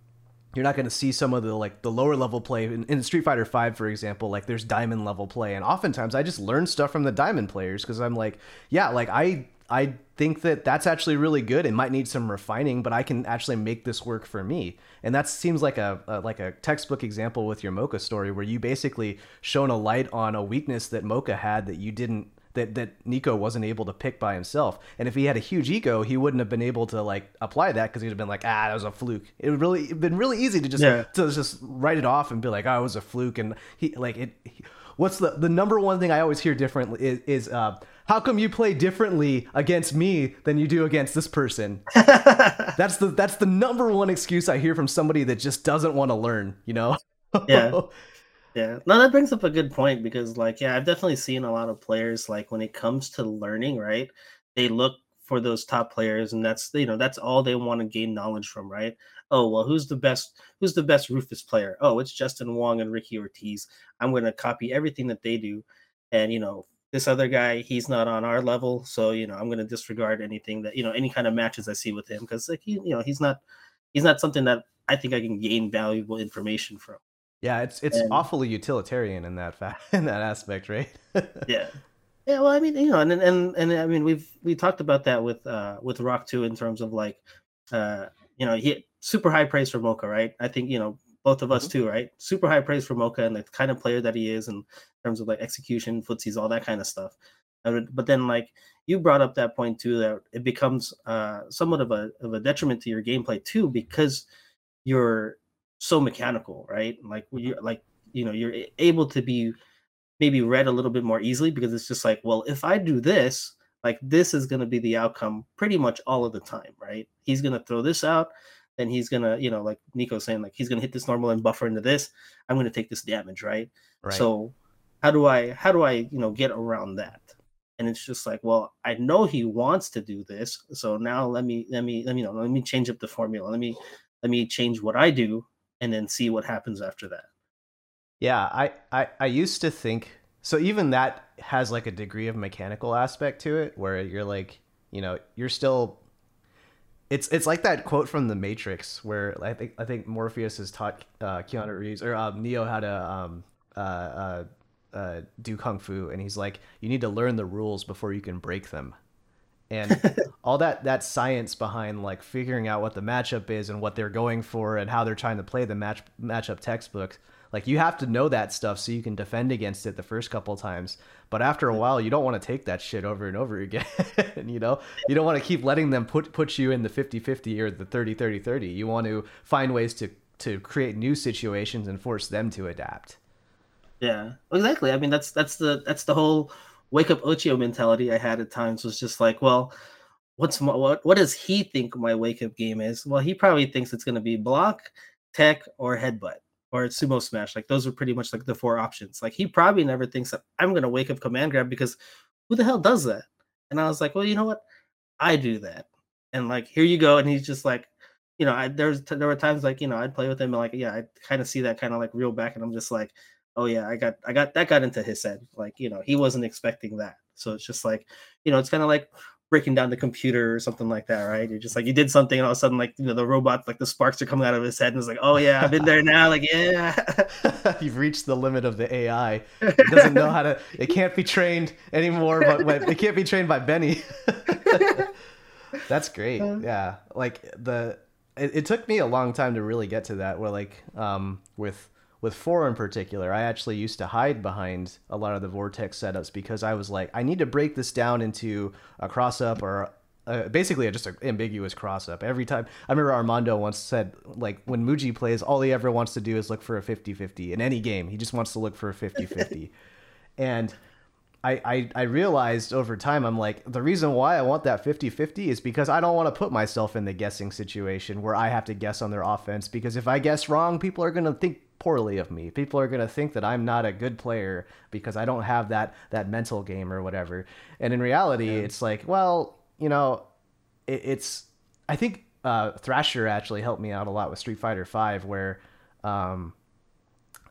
you're not going to see some of the like the lower level play in, in street fighter 5 for example like there's diamond level play and oftentimes i just learn stuff from the diamond players because i'm like yeah like i I think that that's actually really good. It might need some refining, but I can actually make this work for me. And that seems like a, a like a textbook example with your Mocha story, where you basically shone a light on a weakness that Mocha had that you didn't that that Nico wasn't able to pick by himself. And if he had a huge ego, he wouldn't have been able to like apply that because he'd have been like, ah, that was a fluke. It would really been really easy to just yeah. to just write it off and be like, oh, it was a fluke. And he like it. He, what's the the number one thing I always hear differently is, is uh, how come you play differently against me than you do against this person? that's the that's the number one excuse I hear from somebody that just doesn't want to learn, you know? yeah. Yeah. No, that brings up a good point because like, yeah, I've definitely seen a lot of players like when it comes to learning, right? They look for those top players and that's you know, that's all they want to gain knowledge from, right? Oh, well, who's the best who's the best Rufus player? Oh, it's Justin Wong and Ricky Ortiz. I'm gonna copy everything that they do and you know this other guy he's not on our level so you know i'm going to disregard anything that you know any kind of matches i see with him because like he, you know he's not he's not something that i think i can gain valuable information from yeah it's it's and, awfully utilitarian in that fact in that aspect right yeah yeah well i mean you know and and and i mean we've we talked about that with uh with rock too in terms of like uh you know he super high praise for mocha right i think you know both of us mm-hmm. too, right? Super high praise for Mocha and the kind of player that he is in terms of like execution, footsies, all that kind of stuff. But then, like you brought up that point too, that it becomes uh, somewhat of a of a detriment to your gameplay too, because you're so mechanical, right? Like mm-hmm. you like you know you're able to be maybe read a little bit more easily because it's just like, well, if I do this, like this is going to be the outcome pretty much all of the time, right? He's going to throw this out then he's gonna, you know, like Nico's saying, like he's gonna hit this normal and buffer into this. I'm gonna take this damage, right? right? So how do I how do I, you know, get around that? And it's just like, well, I know he wants to do this, so now let me let me let me know, let me change up the formula. Let me let me change what I do and then see what happens after that. Yeah, I I, I used to think so even that has like a degree of mechanical aspect to it where you're like, you know, you're still it's it's like that quote from the Matrix where I think I think Morpheus has taught uh, Keanu Reeves or uh, Neo how to um, uh, uh, uh, do kung fu, and he's like, you need to learn the rules before you can break them, and all that that science behind like figuring out what the matchup is and what they're going for and how they're trying to play the match matchup textbook like you have to know that stuff so you can defend against it the first couple times. But after a while, you don't want to take that shit over and over again. you know, you don't want to keep letting them put put you in the 50-50 or the 30-30-30. You want to find ways to to create new situations and force them to adapt. Yeah, exactly. I mean, that's that's the that's the whole wake up Oicho mentality I had at times was just like, well, what's my, what what does he think my wake up game is? Well, he probably thinks it's going to be block, tech, or headbutt or sumo smash. Like those are pretty much like the four options. Like he probably never thinks that I'm gonna wake up command grab because who the hell does that? And I was like, well, you know what? I do that. And like here you go. And he's just like, you know, I there's there were times like you know I'd play with him and like yeah I kind of see that kind of like reel back and I'm just like oh yeah I got I got that got into his head like you know he wasn't expecting that so it's just like you know it's kind of like breaking down the computer or something like that, right? You're just like you did something, and all of a sudden, like you know, the robot, like the sparks are coming out of his head, and it's like, oh yeah, I've been there now. Like yeah, you've reached the limit of the AI. It doesn't know how to. It can't be trained anymore. But it can't be trained by Benny. That's great. Uh. Yeah, like the. It, it took me a long time to really get to that. Where like um with with four in particular, I actually used to hide behind a lot of the vortex setups because I was like, I need to break this down into a cross up or uh, basically just an ambiguous cross up. Every time, I remember Armando once said, like, when Muji plays, all he ever wants to do is look for a 50 50 in any game. He just wants to look for a 50 50. and I, I, I realized over time, I'm like, the reason why I want that 50 50 is because I don't want to put myself in the guessing situation where I have to guess on their offense. Because if I guess wrong, people are going to think poorly of me. People are going to think that I'm not a good player because I don't have that that mental game or whatever. And in reality, yeah. it's like, well, you know, it, it's I think uh, Thrasher actually helped me out a lot with Street Fighter Five, where um,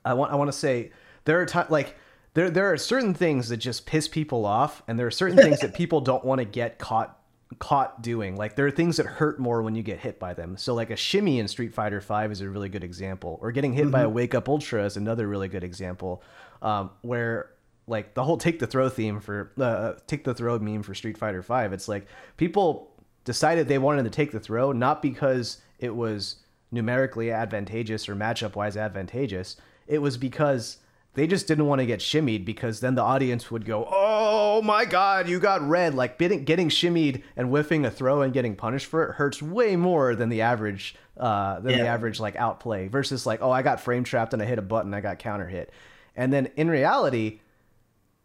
I want I want to say there are times like there there are certain things that just piss people off, and there are certain things that people don't want to get caught caught doing. Like there are things that hurt more when you get hit by them. So like a shimmy in Street Fighter Five is a really good example, or getting hit mm-hmm. by a mm-hmm. Wake Up Ultra is another really good example, um, where like the whole take the throw theme for uh, take the throw meme for Street Fighter Five. It's like people decided they wanted to take the throw not because it was numerically advantageous or matchup wise advantageous. It was because they just didn't want to get shimmied because then the audience would go, "Oh my god, you got read!" Like getting getting shimmied and whiffing a throw and getting punished for it hurts way more than the average uh, than yeah. the average like outplay versus like, "Oh, I got frame trapped and I hit a button, I got counter hit," and then in reality.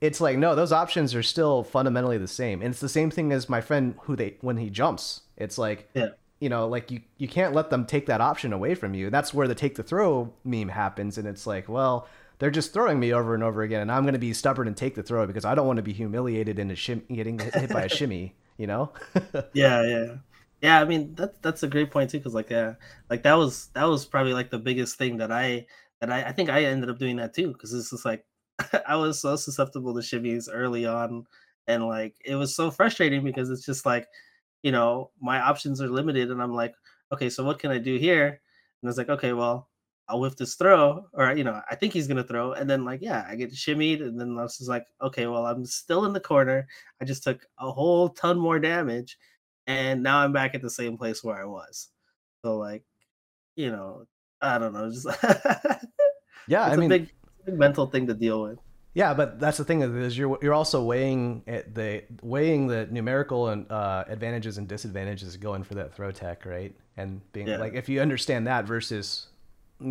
It's like no, those options are still fundamentally the same, and it's the same thing as my friend who they when he jumps. It's like yeah you know, like you you can't let them take that option away from you. That's where the take the throw meme happens, and it's like, well, they're just throwing me over and over again, and I'm going to be stubborn and take the throw because I don't want to be humiliated into shim- getting hit by a shimmy. You know? yeah, yeah, yeah. I mean, that's that's a great point too, because like, yeah, like that was that was probably like the biggest thing that I that I I think I ended up doing that too, because it's just like I was so susceptible to shimmies early on, and like it was so frustrating because it's just like, you know, my options are limited, and I'm like, okay, so what can I do here? And it's like, okay, well, I'll whiff this throw, or you know, I think he's gonna throw, and then like, yeah, I get shimmied, and then I was just like, okay, well, I'm still in the corner. I just took a whole ton more damage, and now I'm back at the same place where I was. So like, you know, I don't know, just yeah, I mean, big, big mental thing to deal with. Yeah, but that's the thing is you're you're also weighing the weighing the numerical and uh, advantages and disadvantages going for that throw tech, right? And being yeah. like if you understand that versus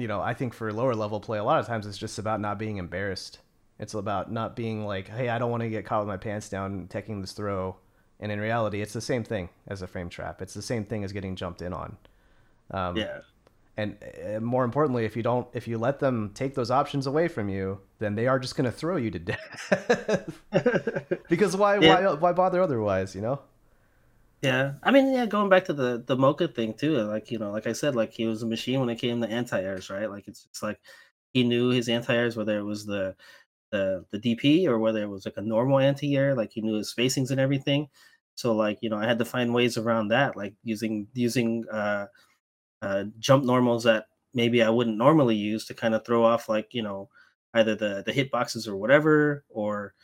you know, I think for lower level play, a lot of times it's just about not being embarrassed. It's about not being like, hey, I don't want to get caught with my pants down taking this throw. And in reality, it's the same thing as a frame trap. It's the same thing as getting jumped in on. Um, yeah. And uh, more importantly, if you don't, if you let them take those options away from you, then they are just going to throw you to death. because why, yeah. why, why bother otherwise? You know. Yeah, I mean, yeah, going back to the the Mocha thing too, like you know, like I said, like he was a machine when it came to anti-airs, right? Like it's just like he knew his anti-airs, whether it was the the the DP or whether it was like a normal anti-air, like he knew his spacings and everything. So like you know, I had to find ways around that, like using using uh, uh, jump normals that maybe I wouldn't normally use to kind of throw off like you know either the the hit boxes or whatever, or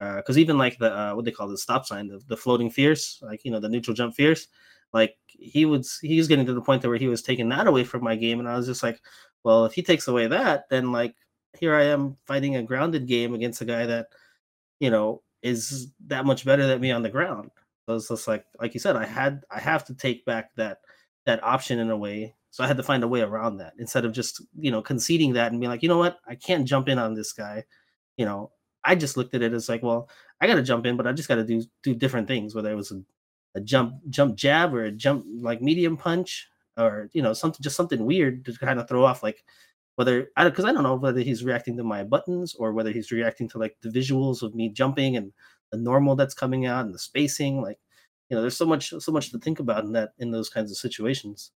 because uh, even like the uh, what they call the stop sign, the, the floating fierce, like you know the neutral jump fierce, like he was he was getting to the point where he was taking that away from my game, and I was just like, well, if he takes away that, then like here I am fighting a grounded game against a guy that you know is that much better than me on the ground. So it's just like like you said, I had I have to take back that that option in a way. So I had to find a way around that instead of just you know conceding that and being like, you know what, I can't jump in on this guy. You know, I just looked at it as like, well, I got to jump in, but I just got to do do different things, whether it was a, a, jump jump jab or a jump like medium punch or you know something just something weird to kind of throw off like whether I because I don't know whether he's reacting to my buttons or whether he's reacting to like the visuals of me jumping and the normal that's coming out and the spacing like you know there's so much so much to think about in that in those kinds of situations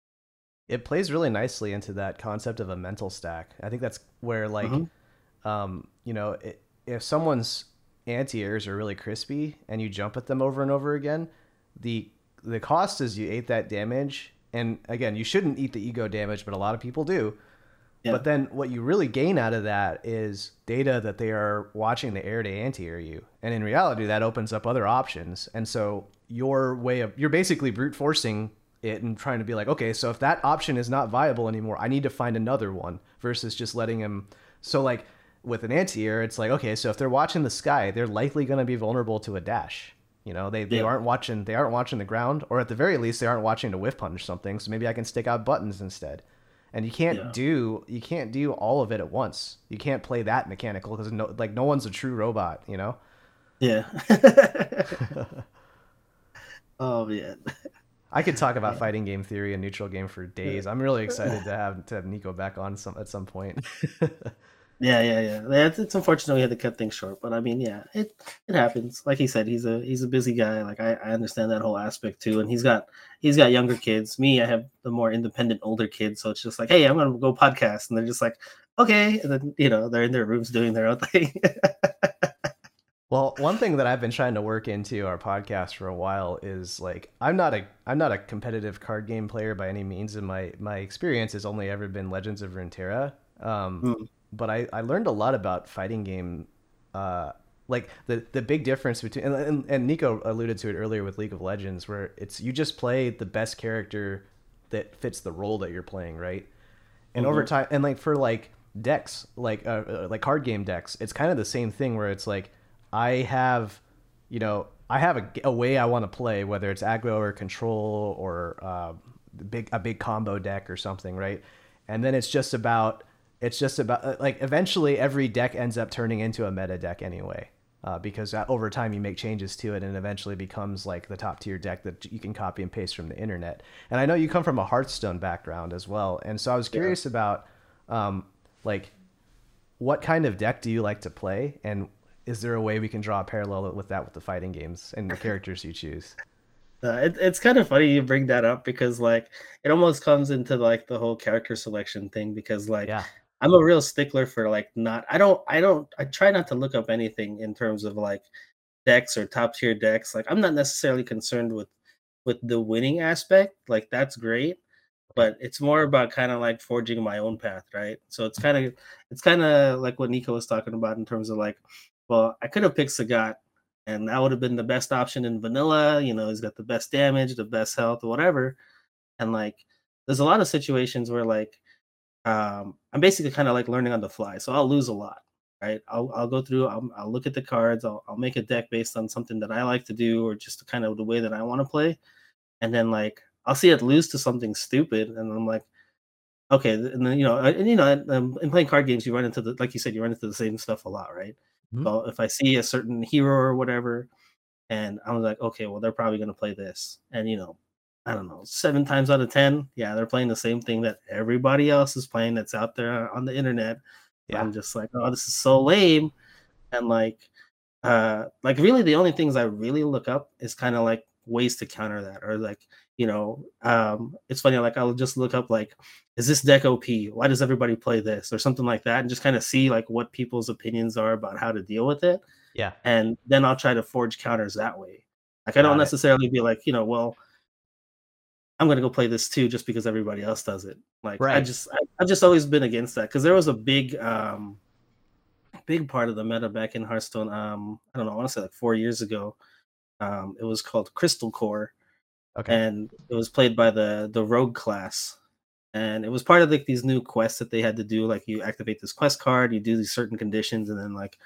it plays really nicely into that concept of a mental stack. I think that's where like, mm-hmm. um, you know, it, if someone's anti-airs are really crispy and you jump at them over and over again, the the cost is you ate that damage, and again, you shouldn't eat the ego damage, but a lot of people do. Yeah. But then what you really gain out of that is data that they are watching the air to anti-air you. And in reality, that opens up other options. And so your way of you're basically brute forcing it and trying to be like, okay, so if that option is not viable anymore, I need to find another one versus just letting him. So like with an anti-air, it's like, okay, so if they're watching the sky, they're likely going to be vulnerable to a dash. You know, they, they yeah. aren't watching they aren't watching the ground, or at the very least, they aren't watching to whiff punch something. So maybe I can stick out buttons instead. And you can't yeah. do you can't do all of it at once. You can't play that mechanical because no like no one's a true robot. You know. Yeah. oh man. I could talk about yeah. fighting game theory and neutral game for days. I'm really excited to have to have Nico back on some at some point. Yeah, yeah, yeah. It's, it's unfortunate we had to cut things short, but I mean, yeah, it it happens. Like he said, he's a he's a busy guy. Like I, I understand that whole aspect too, and he's got he's got younger kids. Me, I have the more independent older kids, so it's just like, hey, I'm gonna go podcast, and they're just like, okay, and then you know they're in their rooms doing their own thing. Well, one thing that I've been trying to work into our podcast for a while is like I'm not a I'm not a competitive card game player by any means, and my my experience has only ever been Legends of Runeterra. Um, mm. But I I learned a lot about fighting game, uh, like the the big difference between and, and, and Nico alluded to it earlier with League of Legends, where it's you just play the best character that fits the role that you're playing, right? And mm-hmm. over time, and like for like decks, like uh, uh, like card game decks, it's kind of the same thing where it's like I have, you know, I have a, a way I want to play, whether it's aggro or control or uh, big a big combo deck or something, right? And then it's just about it's just about uh, like eventually every deck ends up turning into a meta deck anyway. Uh, because over time you make changes to it and it eventually becomes like the top tier deck that you can copy and paste from the internet. And I know you come from a Hearthstone background as well, and so I was curious yeah. about um, like what kind of deck do you like to play, and is there a way we can draw a parallel with that with the fighting games and the characters you choose? Uh, it, it's kind of funny you bring that up because like it almost comes into like the whole character selection thing because like yeah. I'm a real stickler for like not I don't I don't I try not to look up anything in terms of like decks or top tier decks. Like I'm not necessarily concerned with with the winning aspect. Like that's great, but it's more about kind of like forging my own path, right? So it's kind of it's kind of like what Nico was talking about in terms of like well, I could have picked Sagat, and that would have been the best option in vanilla. You know, he's got the best damage, the best health, whatever. And like, there's a lot of situations where like, um, I'm basically kind of like learning on the fly, so I'll lose a lot. Right? I'll I'll go through. I'll, I'll look at the cards. I'll I'll make a deck based on something that I like to do, or just kind of the way that I want to play. And then like, I'll see it lose to something stupid, and I'm like, okay and then you know and you know in playing card games you run into the like you said you run into the same stuff a lot right Mm-hmm. So if I see a certain hero or whatever, and I'm like, okay, well, they're probably going to play this. And, you know, I don't know, seven times out of 10, yeah, they're playing the same thing that everybody else is playing that's out there on the internet. Yeah. I'm just like, oh, this is so lame. And like, uh, like really the only things I really look up is kind of like ways to counter that or like, you know, um, it's funny, like I'll just look up like, is this deck OP? Why does everybody play this or something like that, and just kind of see like what people's opinions are about how to deal with it. Yeah, and then I'll try to forge counters that way. Like I don't Got necessarily it. be like, you know, well, I'm gonna go play this too just because everybody else does it. Like right. I just I, have just always been against that because there was a big um big part of the meta back in Hearthstone. Um, I don't know, I want to say like four years ago. Um, it was called Crystal Core, Okay. And it was played by the the rogue class. And it was part of like these new quests that they had to do. Like you activate this quest card, you do these certain conditions, and then like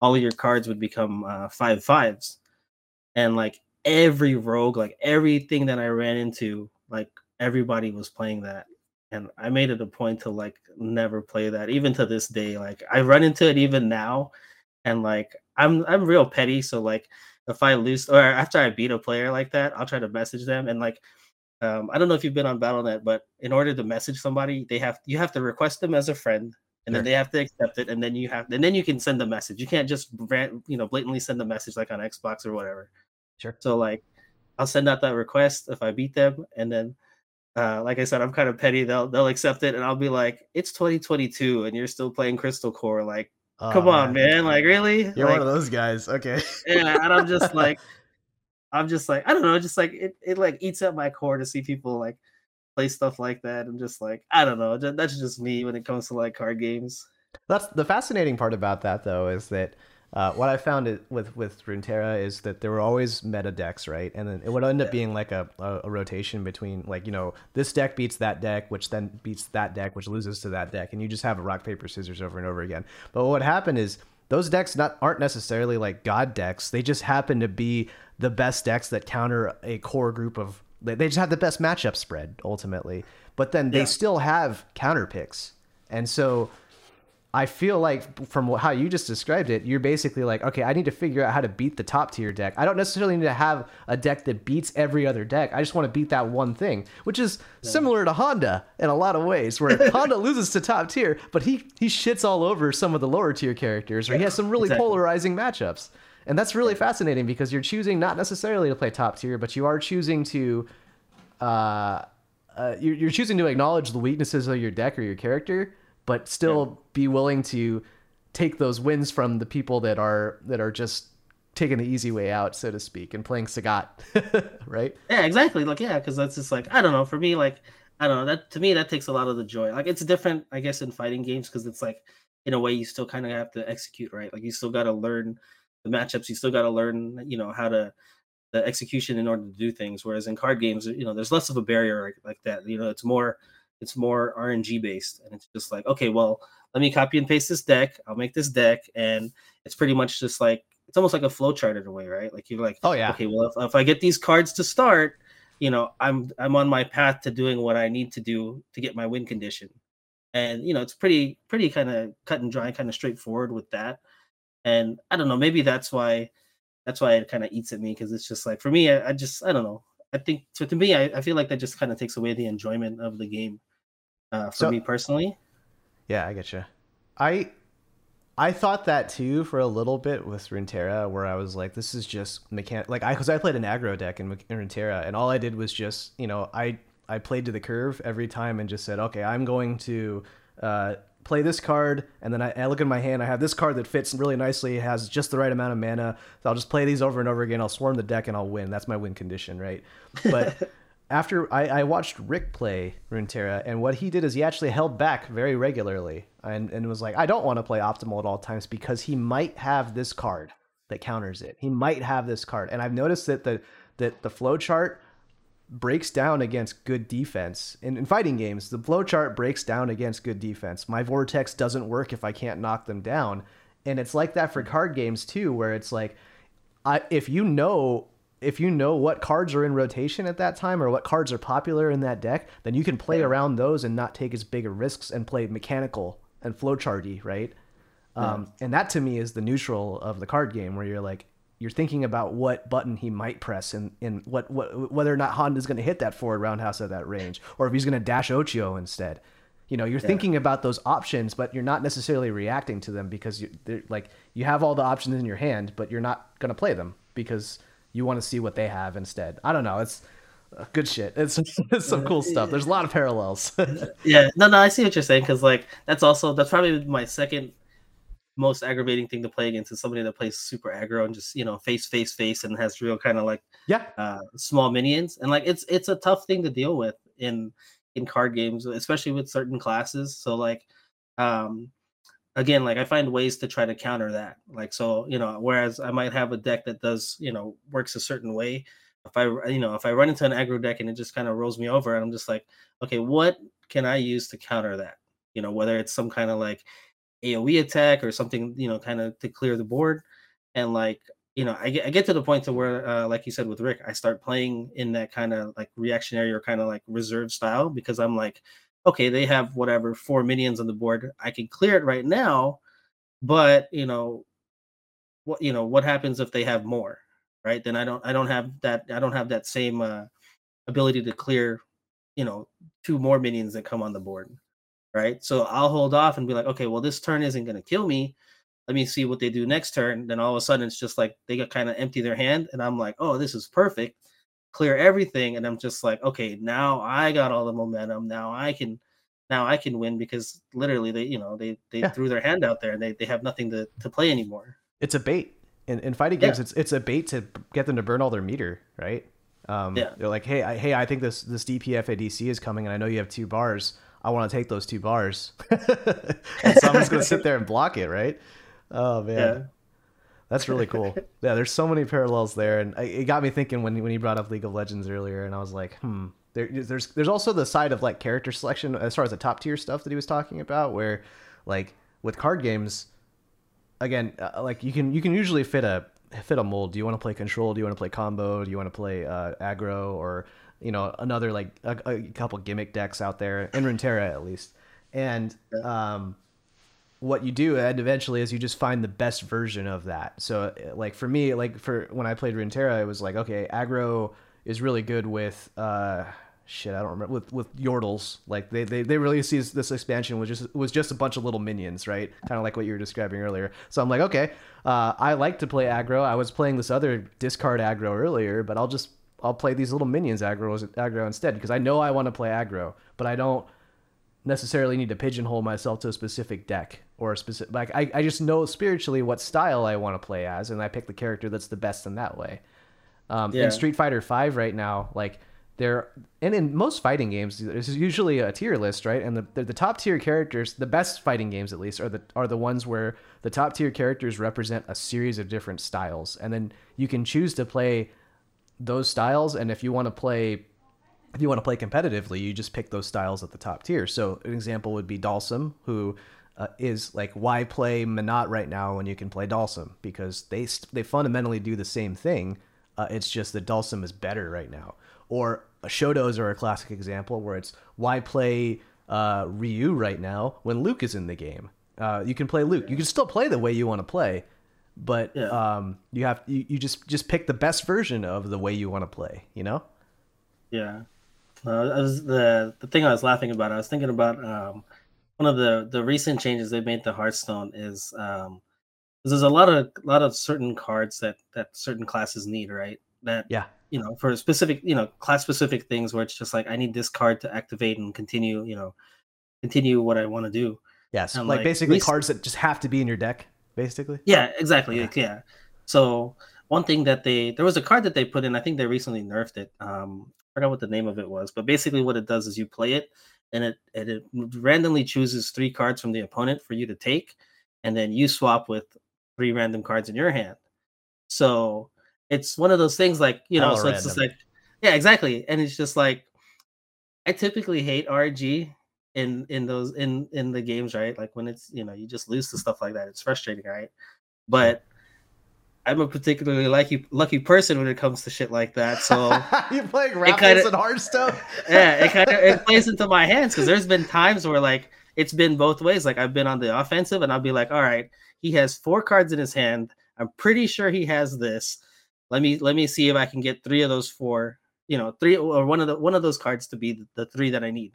all of your cards would become uh, five fives. And like every rogue, like everything that I ran into, like everybody was playing that. And I made it a point to like never play that, even to this day. Like I run into it even now, and like I'm I'm real petty, so like if I lose or after I beat a player like that, I'll try to message them and like um, I don't know if you've been on BattleNet, but in order to message somebody, they have you have to request them as a friend, and sure. then they have to accept it, and then you have and then you can send a message. You can't just you know blatantly send a message like on Xbox or whatever. Sure. So like, I'll send out that request if I beat them, and then uh, like I said, I'm kind of petty. They'll they'll accept it, and I'll be like, "It's 2022, and you're still playing Crystal Core. Like, Oh, come on, man! Like, really? You're like, one of those guys. Okay. yeah." And I'm just like, I'm just like, I don't know, just like it, it like eats at my core to see people like play stuff like that. I'm just like, I don't know. That's just me when it comes to like card games. That's the fascinating part about that, though, is that uh, what I found it, with with Runeterra is that there were always meta decks, right? And then it would end up being like a, a, a rotation between like you know this deck beats that deck, which then beats that deck, which loses to that deck, and you just have a rock paper scissors over and over again. But what happened is those decks not aren't necessarily like god decks; they just happen to be the best decks that counter a core group of. They they just have the best matchup spread ultimately, but then they Yeah. still have counter picks, and so. I feel like from how you just described it, you're basically like, okay, I need to figure out how to beat the top tier deck. I don't necessarily need to have a deck that beats every other deck. I just want to beat that one thing, which is similar to Honda in a lot of ways, where Honda loses to top tier, but he he shits all over some of the lower tier characters, or he has some really exactly. polarizing matchups. And that's really fascinating because you're choosing not necessarily to play top tier, but you are choosing to uh, uh, you're, you're choosing to acknowledge the weaknesses of your deck or your character, but still be willing to take those wins from the people that are that are just taking the easy way out, so to speak, and playing Sagat, right? Yeah, exactly. Like, yeah, because that's just like I don't know. For me, like I don't know. That to me, that takes a lot of the joy. Like, it's different, I guess, in fighting games because it's like in a way you still kind of have to execute, right? Like, you still got to learn the matchups. You still got to learn, you know, how to the execution in order to do things. Whereas in card games, you know, there's less of a barrier like, like that. You know, it's more it's more RNG based, and it's just like, okay, well, let me copy and paste this deck. I'll make this deck, and it's pretty much just like it's almost like a flow chart in a way, right? Like you're like, Oh yeah, okay, well, if, if I get these cards to start, you know, I'm I'm on my path to doing what I need to do to get my win condition, and you know, it's pretty pretty kind of cut and dry, kind of straightforward with that. And I don't know, maybe that's why that's why it kind of eats at me because it's just like for me, I, I just I don't know. I think so to me, I, I feel like that just kind of takes away the enjoyment of the game. Uh, for So- me personally, Yeah, I get you. I I thought that too for a little bit with Runeterra, where I was like, this is just mechanic. Like I, because I played an aggro deck in, in Runeterra, and all I did was just, you know, I I played to the curve every time and just said, okay, I'm going to uh, play this card, and then I, I look at my hand, I have this card that fits really nicely, has just the right amount of mana, so I'll just play these over and over again. I'll swarm the deck and I'll win. That's my win condition, right? But after I, I watched Rick play Runeterra, and what he did is he actually held back very regularly and, and was like, I don't want to play optimal at all times because he might have this card that counters it. He might have this card. And I've noticed that the that the flow chart breaks down against good defense. In, in fighting games, the flow chart breaks down against good defense. My vortex doesn't work if I can't knock them down. And it's like that for card games too, where it's like I if you know if you know what cards are in rotation at that time or what cards are popular in that deck, then you can play around those and not take as big of risks and play mechanical and flowcharty, right? Um, and that to me is the neutral of the card game, where you're like you're thinking about what button he might press and, and what, what whether or not Honda's going to hit that forward roundhouse at that range, or if he's going to dash Oicho instead. You know, you're thinking about those options, but you're not necessarily reacting to them because you they're like you have all the options in your hand, but you're not going to play them because you want to see what they have instead. I don't know. It's uh, good shit. It's, it's some cool stuff. There's a lot of parallels. yeah, no, no, I see what you're saying because like that's also that's probably my second most aggravating thing to play against is somebody that plays super aggro and just you know face face face and has real kind of like yeah. uh small minions and like it's it's a tough thing to deal with in in card games especially with certain classes so like um again like i find ways to try to counter that like so you know whereas i might have a deck that does you know works a certain way if i you know if i run into an aggro deck and it just kind of rolls me over and i'm just like okay what can i use to counter that? You know whether it's some kind of like aoe attack or something you know kind of to clear the board and like you know I get, I get to the point to where uh, like you said with rick i start playing in that kind of like reactionary or kind of like reserve style because i'm like okay they have whatever four minions on the board i can clear it right now but you know what you know what happens if they have more right? Then i don't i don't have that i don't have that same uh, ability to clear you know two more minions that come on the board right? So i'll hold off and be like okay well this turn isn't going to kill me. Let me see what they do next turn. Then all of a sudden it's just like they got kind of empty their hand and i'm like oh this is perfect clear everything, and I'm just like, okay, now I got all the momentum. Now I can, now I can win because literally they, you know, they they Yeah. threw their hand out there and they they have nothing to to play anymore. It's a bait. In, in fighting games, Yeah. it's it's a bait to get them to burn all their meter, right? Um, Yeah. They're like, hey, I, hey, I think this this DP FADC is coming, and I know you have two bars. I want to take those two bars, and so I'm just gonna sit there and block it, right? Oh man. That's really cool. Yeah, there's so many parallels there, and I- it got me thinking when when you brought up League of Legends earlier, and I was like, hmm. There, there's there's also the side of like character selection as far as the top tier stuff that he was talking about, where like with card games, again, uh, like you can you can usually fit a fit a mold. Do you want to play control? Do you want to play combo? Do you want to play uh, aggro or you know another like a, a couple gimmick decks out there in Runeterra at least? And um, what you do and eventually is you just find the best version of that. So uh, like for me, like for when I played Runeterra, it was like okay, aggro is really good with uh shit I don't remember with with Yordles. Like they they, they this, this expansion was just was just a bunch of little minions, right? Kind of like what you were describing earlier. So I'm like, okay, uh, I like to play aggro. I was playing this other discard aggro earlier, but I'll just I'll play these little minions aggro aggro instead because I know I want to play aggro, but I don't necessarily need to pigeonhole myself to a specific deck or a specific like I, I just know spiritually what style I want to play as and I pick the character that's the best in that way. Um, Yeah. In Street Fighter Five right now, like there and in most fighting games, there's usually a tier list, right? And the, the top tier characters, the best fighting games at least, are the are the ones where the top tier characters represent a series of different styles, and then you can choose to play those styles. And if you want to play if you want to play competitively, you just pick those styles at the top tier. So an example would be Dhalsim, who uh, is like, why play Menat right now when you can play Dhalsim? Because they st- they fundamentally do the same thing. Uh, it's just that Dhalsim is better right now. Or uh, Shotos are a classic example where it's why play uh, Ryu right now when Luke is in the game. Uh, you can play Luke. You can still play the way you want to play, but Yeah. um, you have you, you just just pick the best version of the way you want to play. You know? Yeah. Uh, I was the the thing I was laughing about. I was thinking about um, one of the the recent changes they made to Hearthstone is um, there's a lot of lot of certain cards that that certain classes need, right? That Yeah. you know for specific you know class specific things where it's just like I need this card to activate and continue you know continue what I want to do. Yes, like, like, basically cards that just have to be in your deck, basically. Yeah, exactly. Yeah. like, Yeah. So one thing that they there was a card that they put in. I think they recently nerfed it. Um, I forgot what the name of it was, but basically what it does is you play it, and it and it randomly chooses three cards from the opponent for you to take, and then you swap with three random cards in your hand. So it's one of those things like you know. Hella so it's just like yeah, exactly, and it's just like I typically hate RG in in those in in the games, right? Like when it's you know you just lose to stuff like that. It's frustrating, right? But I'm a particularly lucky lucky person when it comes to shit like that. So you playing Raffles kinda- and Hearthstone? yeah, it kind of it plays into my hands because there's been times where like it's been both ways. Like I've been on the offensive and I'll be like, all right, he has four cards in his hand. I'm pretty sure he has this. Let me let me see if I can get three of those four, you know, three or one of the one of those cards to be the, the three that I need.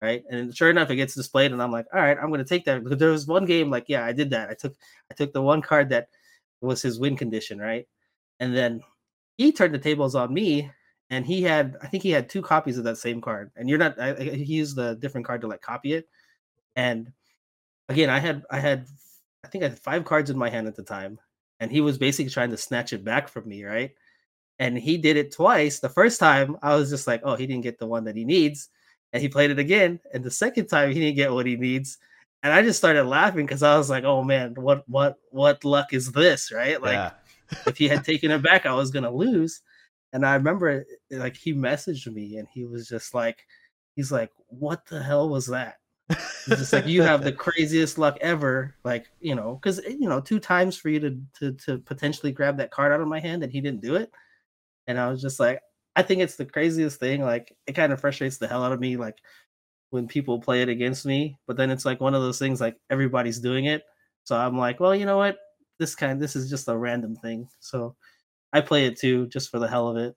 Right. And sure enough, it gets displayed, and I'm like, all right, I'm gonna take that. Because there was one game, like, yeah, I did that. I took I took the one card that was his win condition, right? And then he turned the tables on me and he had i think he had two copies of that same card and you're not I, he used a different card to like copy it. And again i had i had i think i had five cards in my hand at the time and he was basically trying to snatch it back from me right? And he did it twice. The first time i was just like oh he didn't get the one that he needs and he played it again and the second time he didn't get what he needs and i just started laughing because i was like oh man what what what luck is this right like yeah. if he had taken it back, I was gonna lose. And I remember like he messaged me and he was just like, he's like, what the hell was that? He's just like, you have the craziest luck ever. Like, you know, because eh, you know, two times for you to to to potentially grab that card out of my hand and he didn't do it. And I was just like, I think it's the craziest thing. Like, it kind of frustrates the hell out of me. Like when people play it against me, but then it's like one of those things like everybody's doing it. So I'm like, well, you know what? This kind this is just a random thing. So I play it too, just for the hell of it.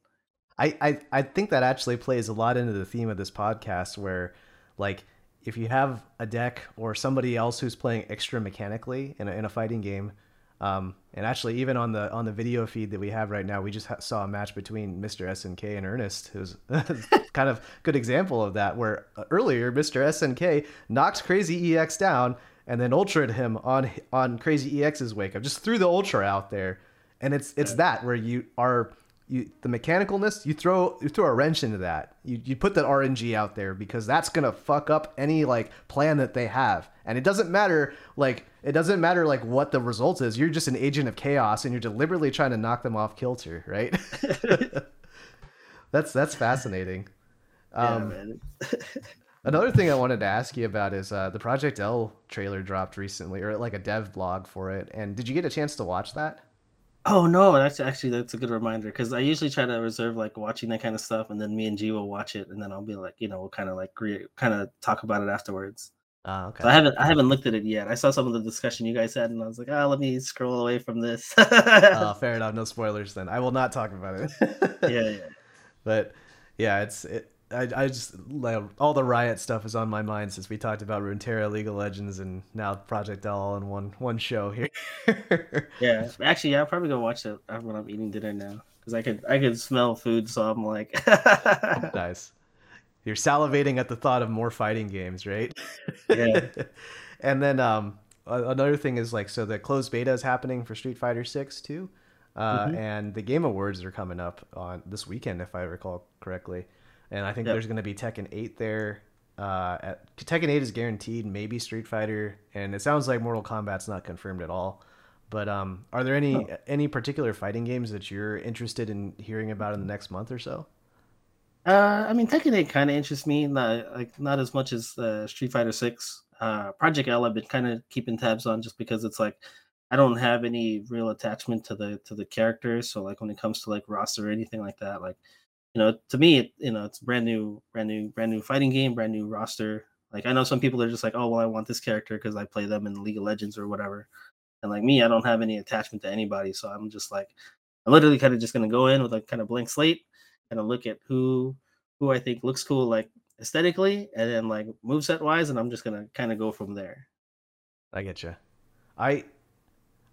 I, I I think that actually plays a lot into the theme of this podcast where like if you have a deck or somebody else who's playing extra mechanically in a, in a fighting game Um, and actually, even on the on the video feed that we have right now, we just ha- saw a match between Mr. SNK and Ernest, who's kind of good example of that. Where uh, earlier Mr. SNK knocked Crazy EX down and then ultra'd him on on Crazy EX's wake up, just threw the ultra out there, and it's it's yeah. that where you are you the mechanicalness you throw you throw a wrench into that you, you put that rng out there because that's gonna fuck up any like plan that they have and it doesn't matter like it doesn't matter like what the result is. You're just an agent of chaos and you're deliberately trying to knock them off kilter right? That's that's fascinating. Um, another thing i wanted to ask you about is uh, the project l trailer dropped recently or like a dev blog for it. And did you get a chance to watch that? Oh no, that's actually that's a good reminder because I usually try to reserve like watching that kind of stuff, and then me and G will watch it, and then I'll be like, you know, we'll kind of like re- kind of talk about it afterwards. Oh, okay. So I haven't I haven't looked at it yet. I saw some of the discussion you guys had, and I was like, ah, oh, let me scroll away from this. oh, fair enough. No spoilers then. I will not talk about it. yeah, yeah. But yeah, it's it, I, I just like all the riot stuff is on my mind since we talked about Runeterra, League of Legends, and now Project L all in one one show here. yeah, actually, yeah, I'll probably go watch it when I'm eating dinner now because I could I could smell food, so I'm like, nice. You're salivating at the thought of more fighting games, right? Yeah. and then um, another thing is like, so the closed beta is happening for Street Fighter Six too, uh, mm-hmm. and the Game Awards are coming up on this weekend, if I recall correctly and I think yep. there's going to be Tekken 8 there. Uh, at, Tekken 8 is guaranteed, maybe Street Fighter, and it sounds like Mortal Kombat's not confirmed at all. But um, are there any oh. any particular fighting games that you're interested in hearing about in the next month or so? Uh, I mean, Tekken 8 kind of interests me, not like not as much as uh, Street Fighter 6. Uh, Project L, I've been kind of keeping tabs on just because it's like I don't have any real attachment to the to the characters. So like when it comes to like roster or anything like that, like you know, to me, it, you know, it's brand new, brand new, brand new fighting game, brand new roster. Like I know some people are just like, oh well, I want this character because I play them in League of Legends or whatever. And like me, I don't have any attachment to anybody, so I'm just like, I'm literally kind of just gonna go in with a kind of blank slate and I'll look at who who I think looks cool, like aesthetically, and then like moveset wise, and I'm just gonna kind of go from there. I get you. I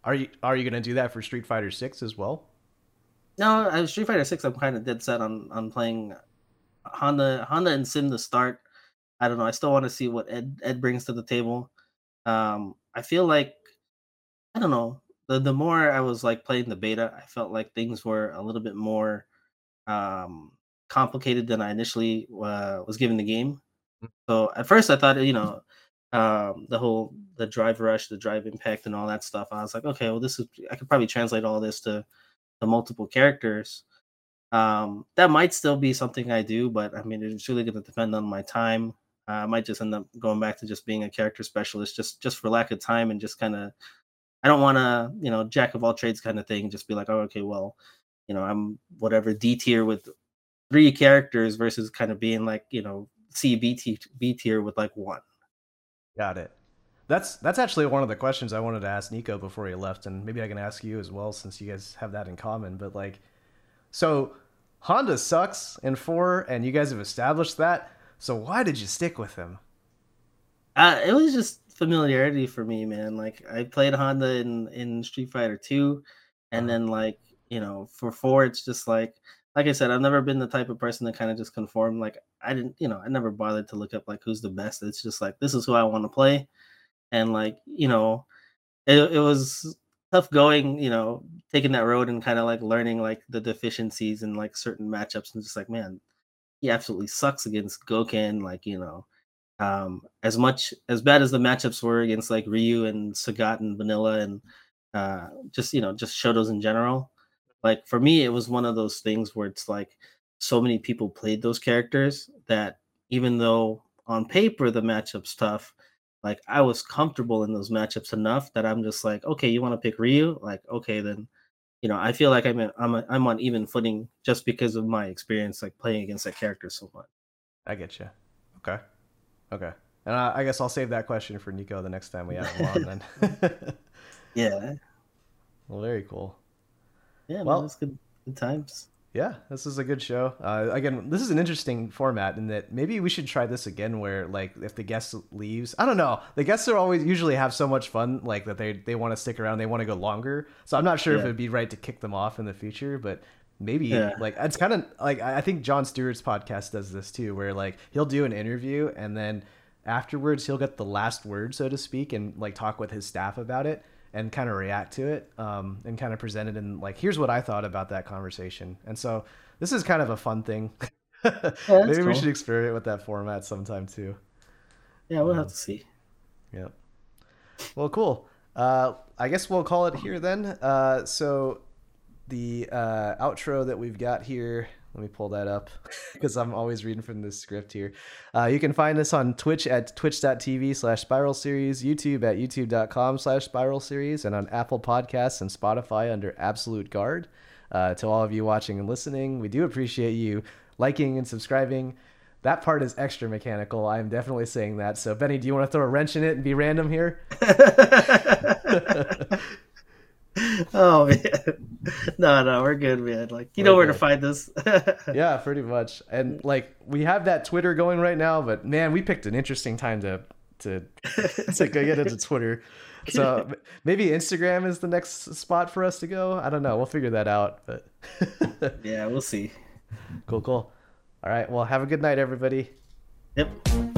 are you are you gonna do that for Street Fighter Six as well? No, uh, Street Fighter Six. I'm kind of dead set on on playing Honda Honda and Sim to start. I don't know. I still want to see what Ed Ed brings to the table. Um, I feel like I don't know. The the more I was like playing the beta, I felt like things were a little bit more um complicated than I initially uh, was given the game. Mm. So at first I thought, you know, um, the whole the drive rush, the drive impact, and all that stuff. I was like, okay, well, this is I could probably translate all this to the multiple characters. Um, that might still be something I do, but I mean, it's really going to depend on my time. Uh, I might just end up going back to just being a character specialist, just just for lack of time, and just kind of. I don't want to, you know, jack of all trades kind of thing. Just be like, oh, okay, well, you know, I'm whatever D tier with three characters versus kind of being like, you know, C B T B tier with like one. Got it. That's that's actually one of the questions I wanted to ask Nico before he left, and maybe I can ask you as well since you guys have that in common. But like, so Honda sucks in four, and you guys have established that. So why did you stick with him? Uh, it was just familiarity for me, man. Like I played Honda in in Street Fighter two, and uh-huh. then like you know for four, it's just like like I said, I've never been the type of person that kind of just conform. Like I didn't, you know, I never bothered to look up like who's the best. It's just like this is who I want to play and like you know it, it was tough going you know taking that road and kind of like learning like the deficiencies and like certain matchups and just like man he absolutely sucks against Gouken like you know um as much as bad as the matchups were against like Ryu and Sagat and Vanilla and uh just you know just Shotos in general like for me it was one of those things where it's like so many people played those characters that even though on paper the matchup's tough like I was comfortable in those matchups enough that I'm just like, okay, you want to pick Ryu? Like, okay, then, you know, I feel like I'm in, I'm a, I'm on even footing just because of my experience like playing against that character so much. I get you. Okay, okay, and I, I guess I'll save that question for Nico the next time we have him on. Then. yeah. Well, very cool. Yeah. Well, it's good, good times. Yeah, this is a good show. Uh, again, this is an interesting format in that maybe we should try this again, where like if the guest leaves, I don't know. The guests are always usually have so much fun, like that they they want to stick around, they want to go longer. So I'm not sure if it'd be right to kick them off in the future, but maybe Yeah. like it's kind of like I I think Jon Stewart's podcast does this too, where like he'll do an interview and then afterwards he'll get the last word, so to speak, and like talk with his staff about it and kind of react to it um, and kind of present it in like here's what I thought about that conversation. And so this is kind of a fun thing. Maybe we should experiment with that format sometime too. Yeah, we'll have to see. Yep. Well, cool. Uh, I guess we'll call it here then. Uh, so the uh, outro that we've got here. Let me pull that up because I'm always reading from this script here. Uh, you can find us on Twitch at twitch.tv slash spiral series, YouTube at youtube.com slash spiral series, and on Apple Podcasts and Spotify under Absolute Guard. Uh, to all of you watching and listening, we do appreciate you liking and subscribing. That part is extra mechanical. I'm definitely saying that. So, Benny, do you want to throw a wrench in it and be random here? oh man, no, no, we're good, man. Like you know where to find this yeah, pretty much. And like we have that Twitter going right now, but man, we picked an interesting time to to to go get into Twitter. So maybe Instagram is the next spot for us to go. I don't know. We'll figure that out. But yeah, we'll see. cool, cool. All right. Well, have a good night, everybody. Yep.